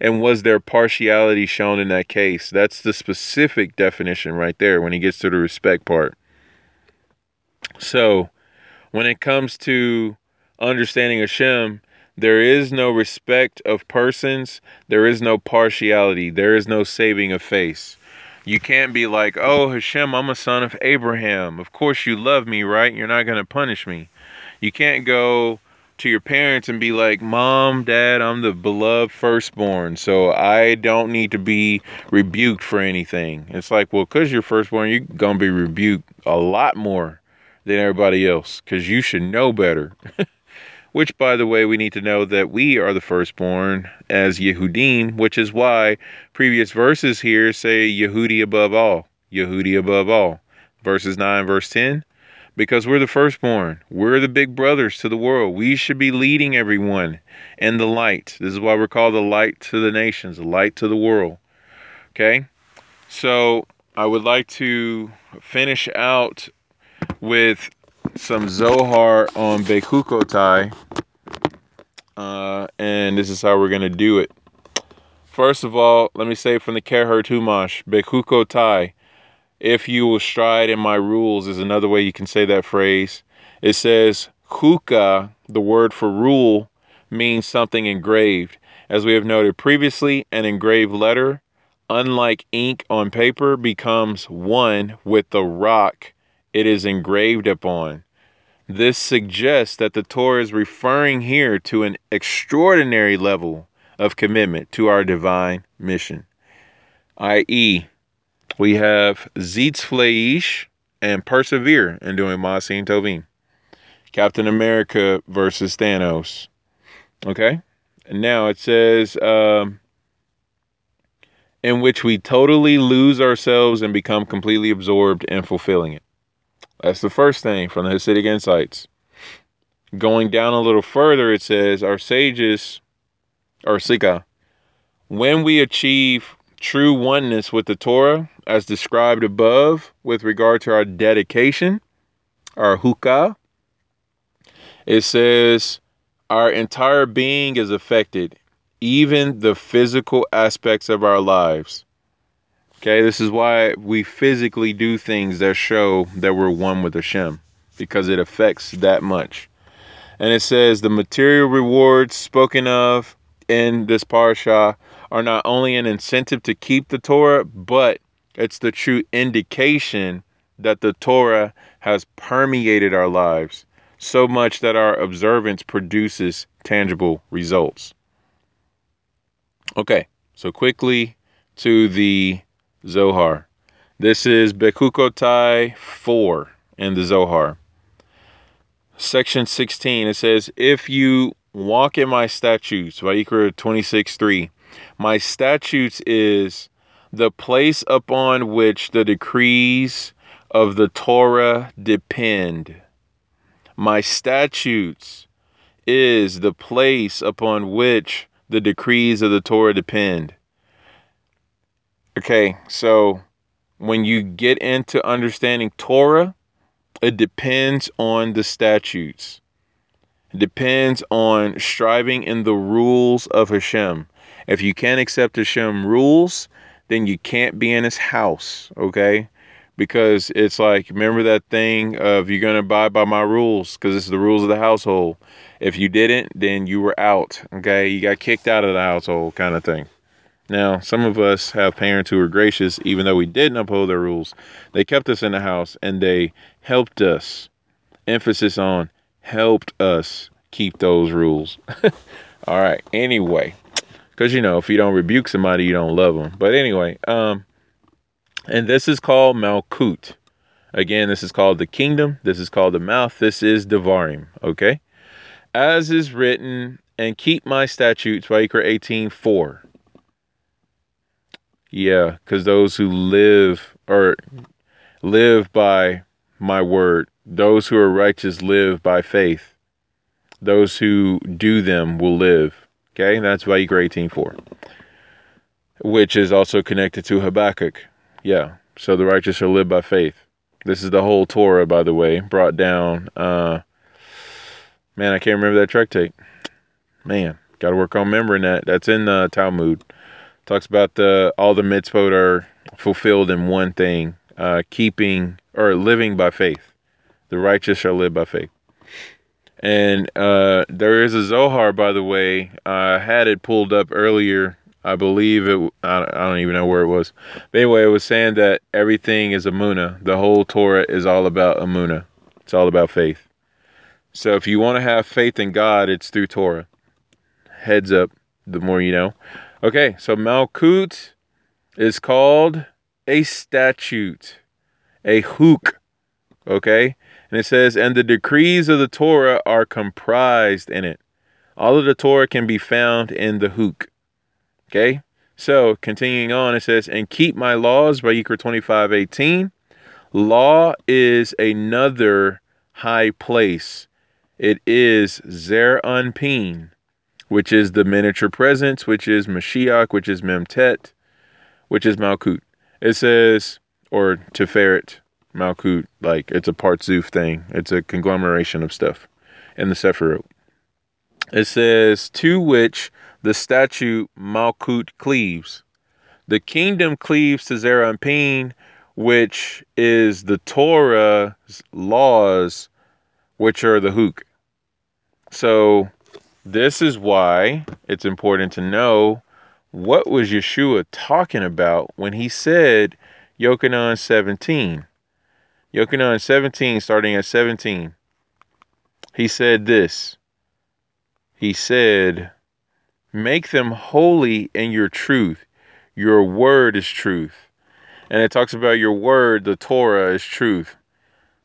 and was there partiality shown in that case? That's the specific definition right there when he gets to the respect part. So, when it comes to understanding Hashem, there is no respect of persons, there is no partiality, there is no saving of face. You can't be like, oh, Hashem, I'm a son of Abraham. Of course you love me, right? You're not going to punish me. You can't go, to your parents and be like, Mom, Dad, I'm the beloved firstborn, so I don't need to be rebuked for anything. It's like, well, because you're firstborn, you're going to be rebuked a lot more than everybody else because you should know better. (laughs) which, by the way, we need to know that we are the firstborn as Yehudim, which is why previous verses here say Yehudi above all. Yehudi above all. Verses 9, verse 10 because we're the firstborn. We're the big brothers to the world. We should be leading everyone in the light. This is why we're called the light to the nations, the light to the world. Okay? So I would like to finish out with some Zohar on Bechukotai. Uh, and this is how we're going to do it. First of all, let me say from the Kehot Chumash, Bechukotai if you will stride in my rules is another way you can say that phrase. It says, Kuka, the word for rule, means something engraved. As we have noted previously, an engraved letter, unlike ink on paper, becomes one with the rock it is engraved upon. This suggests that the Torah is referring here to an extraordinary level of commitment to our divine mission, i.e., we have Zitz Zitzfleish and Persevere in doing Maasim Tovim. Captain America versus Thanos. Okay? And now it says, um, in which we totally lose ourselves and become completely absorbed in fulfilling it. That's the first thing from the Hasidic Insights. Going down a little further, it says, Our sages, or Sika, when we achieve true oneness with the Torah, as described above, with regard to our dedication, our hukah, it says our entire being is affected, even the physical aspects of our lives. Okay, this is why we physically do things that show that we're one with Hashem. because it affects that much. And it says the material rewards spoken of in this parsha are not only an incentive to keep the Torah, but it's the true indication that the Torah has permeated our lives so much that our observance produces tangible results. Okay, so quickly to the Zohar. This is Bechukotai 4 in the Zohar. Section 16, it says, If you walk in my statutes, Vayikra 26 3, my statutes is the place upon which the decrees of the Torah depend. My statutes is the place upon which the decrees of the Torah depend. Okay, so when you get into understanding Torah, it depends on the statutes. It depends on striving in the rules of Hashem. If you can't accept Hashem rules, then you can't be in his house, okay? Because it's like, remember that thing of you're going to abide by my rules because it's the rules of the household. If you didn't, then you were out, okay? You got kicked out of the household kind of thing. Now, some of us have parents who were gracious, even though we didn't uphold their rules. They kept us in the house and they helped us. Emphasis on helped us keep those rules. (laughs) All right. Anyway, because you know, if you don't rebuke somebody, you don't love them. But anyway, um, and this is called Malkut. Again, this is called the kingdom. This is called the mouth. This is Devarim. Okay. As is written, and keep my statutes, Vayikra 18 4 yeah, because those who live or live by my word, those who are righteous live by faith. Those who do them will live. Okay, that's why you grade Vayikra 18.4, which is also connected to Habakkuk. Yeah, so the righteous shall live by faith. This is the whole Torah, by the way, brought down. Uh, man, I can't remember that tractate. Man, got to work on remembering that. That's in the Talmud talks about the all the mitzvot are fulfilled in one thing uh, keeping or living by faith. The righteous shall live by faith. And uh, there is a zohar by the way i had it pulled up earlier. I believe it i don't even know where it was. But anyway it was saying that everything is amuna. The whole torah is all about amuna. It's all about faith. So if you want to have faith in god it's through torah. Heads up the more you know Okay, so Malkut is called a statute, a hook. Okay, and it says, and the decrees of the Torah are comprised in it. All of the Torah can be found in the hook. Okay, so continuing on, it says, and keep my laws, by Vayikra 25 18. Law is another high place. It is Zeir Anpin which is the miniature presence, which is Mashiach, which is Memtet, which is Malkut. It says, or Tiferet, Malkut, like it's a Partzuf thing. It's a conglomeration of stuff in the Sephirot. It says, to which the statue Malkut cleaves. The kingdom cleaves to Zeir Anpin, which is the Torah's laws, which are the hook. So this is why it's important to know what was Yeshua talking about when he said Yochanan 17. Yochanan 17, starting at 17. He said this. He said, Make them holy in your truth. Your word is truth. And it talks about your word, the Torah, is truth.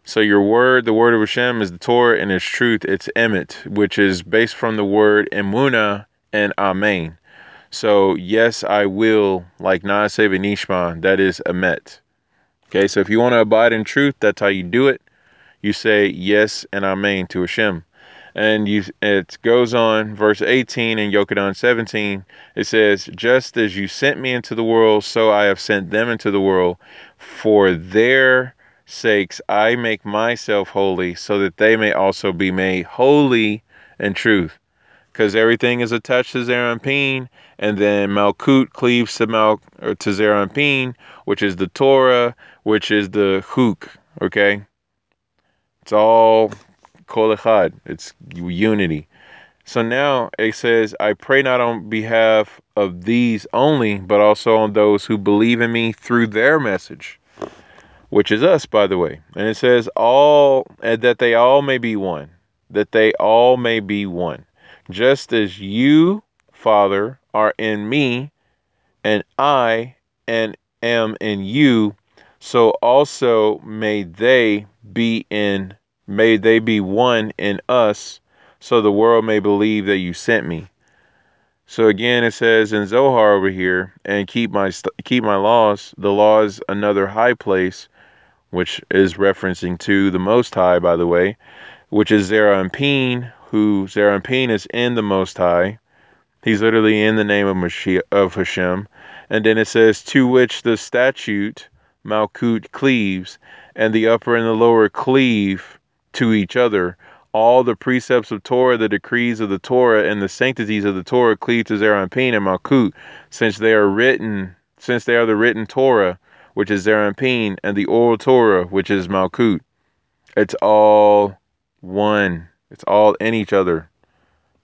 So your word, the word of Hashem, is the Torah, and its truth, it's emet, which is based from the word emuna and amen. So yes, I will, like Naaseh Nishma, that is emet. Okay, so if you want to abide in truth, that's how you do it. You say yes and amen to Hashem and you it goes on verse 18 in Yochanan 17 it says just as you sent me into the world so I have sent them into the world for their sakes I make myself holy so that they may also be made holy in truth because everything is attached to Zeir Anpin, and then Malkut cleaves to Mal or to Zeir Anpin, which is the Torah, which is the Huk, okay? It's all kol. It's unity. So now it says, I pray not on behalf of these only, but also on those who believe in me through their message, which is us, by the way. And it says, all, that they all may be one, that they all may be one, just as you, Father, are in me, and I and am in you, so also may they be in, may they be one in us so the world may believe that you sent me. So again, it says in Zohar over here, and keep my keep my laws. The law is another high place, which is referencing to the Most High, by the way, which is Zeir Anpin, who Zeir Anpin is in the Most High. He's literally in the name of of Hashem. And then it says, to which the statute Malkut cleaves, and the upper and the lower cleave to each other all the precepts of Torah, the decrees of the Torah, and the sanctities of the Torah cleave to Zeir Anpin and Malkut, since they are written, since they are the written Torah, which is Zeir Anpin, and the oral Torah, which is Malkut. It's all one. It's all in each other.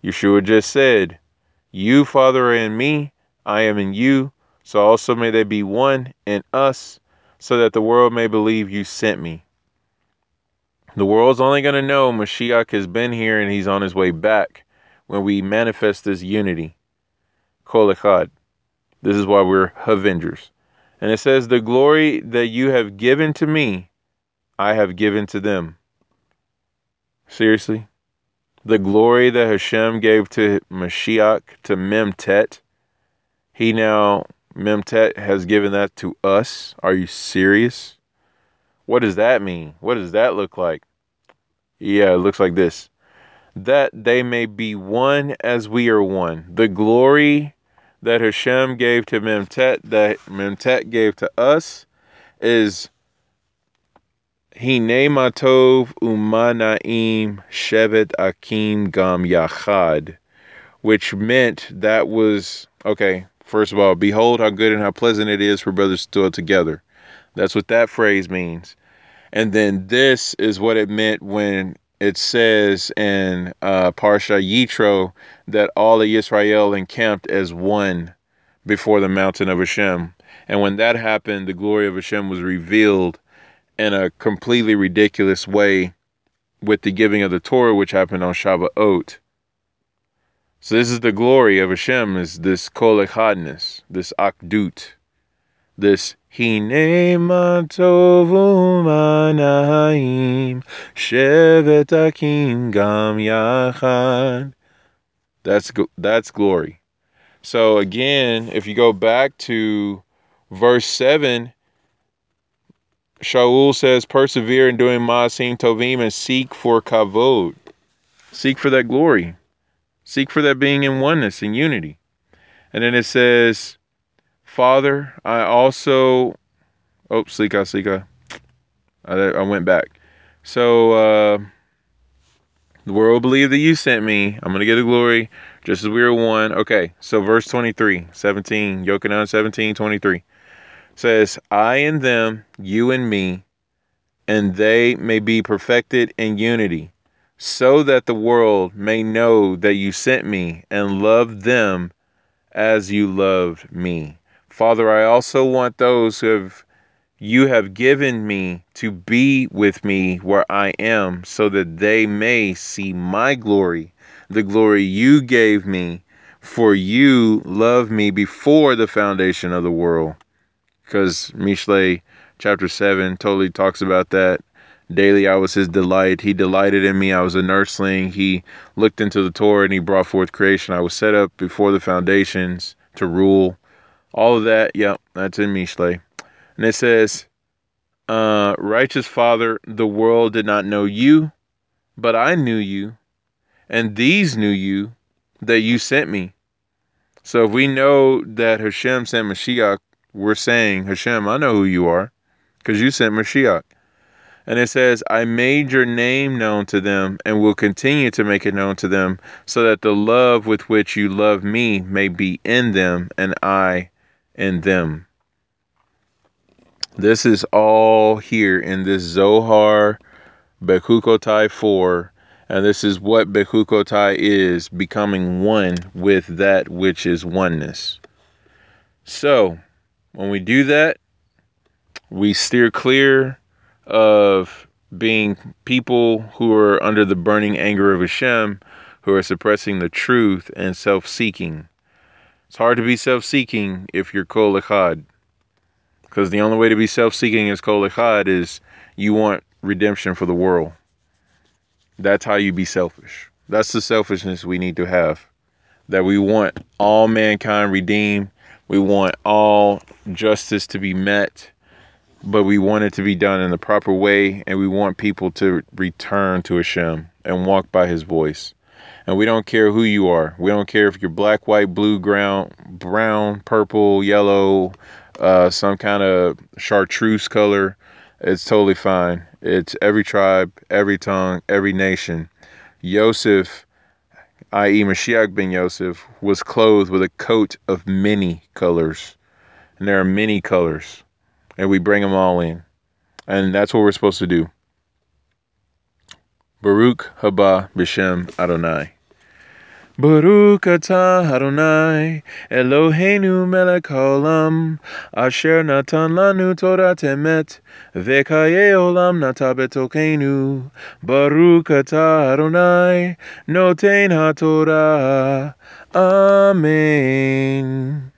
Yeshua just said, You, Father, are in me, I am in you, so also may they be one in us, so that the world may believe you sent me. The world's only going to know Mashiach has been here and he's on his way back when we manifest this unity. Kol Echad. This is why we're Avengers. And it says, The glory that you have given to me, I have given to them. Seriously? The glory that Hashem gave to Mashiach, to Memtet, he now, Memtet, has given that to us. Are you serious? What does that mean? What does that look like? Yeah, it looks like this. That they may be one as we are one. The glory that Hashem gave to Memtet, that Memtet gave to us, is Hine Matov Umanaim Shevet Akim Gam Yachad, which meant that was, okay, first of all, behold how good and how pleasant it is for brothers to dwell together. That's what that phrase means. And then this is what it meant when it says in uh, Parsha Yitro that all of Israel encamped as one before the mountain of Hashem. And when that happened, the glory of Hashem was revealed in a completely ridiculous way with the giving of the Torah, which happened on Shavuot. So this is the glory of Hashem, is this kol echadness, this akdut, this Hine matovu manaim shevet akim gam yachad. That's that's glory. So again, if you go back to verse seven, Shaul says, "Persevere in doing maasim tovim and seek for kavod, seek for that glory, seek for that being in oneness and unity." And then it says Father, I also, oh, Slika, Slika, I, I went back. So, uh, the world believe that you sent me. I'm going to get the glory just as we were one. Okay, so verse 23, 17, Yochanan 17, 23 says, I and them, you and me, and they may be perfected in unity, so that the world may know that you sent me and loved them as you loved me. Father, I also want those who have you have given me to be with me where I am, so that they may see my glory, the glory you gave me, for you loved me before the foundation of the world. Because Mishle chapter 7 totally talks about that. Daily I was his delight. He delighted in me. I was a nursling. He looked into the Torah and he brought forth creation. I was set up before the foundations to rule. All of that, yep, that's in Mishle. And it says, uh, Righteous Father, the world did not know you, but I knew you, and these knew you, that you sent me. So if we know that Hashem sent Mashiach, we're saying, Hashem, I know who you are, because you sent Mashiach. And it says, I made your name known to them and will continue to make it known to them, so that the love with which you love me may be in them and I in them. This is all here in this Zohar Bechukotai 4, and this is what Bechukotai is becoming one with that which is oneness. So, when we do that, we steer clear of being people who are under the burning anger of Hashem, who are suppressing the truth and self seeking. It's hard to be self seeking if you're Kol Echad. Because the only way to be self seeking as Kol Echad is you want redemption for the world. That's how you be selfish. That's the selfishness we need to have. That we want all mankind redeemed. We want all justice to be met but we want it to be done in the proper way and we want people to return to Hashem and walk by his voice. And we don't care who you are. We don't care if you're black, white, blue, ground, brown, purple, yellow, uh, some kind of chartreuse color. It's totally fine. It's every tribe, every tongue, every nation. Yosef, i.e., Mashiach ben Yosef, was clothed with a coat of many colors. And there are many colors and we bring them all in. And that's what we're supposed to do. Baruch haba b'shem Adonai. Baruch atah Adonai, Eloheinu melech haolam, asher natan lanu Torat emet, vekaye olam nata betokenu. Baruch atah Adonai, noten haTorah. Amen.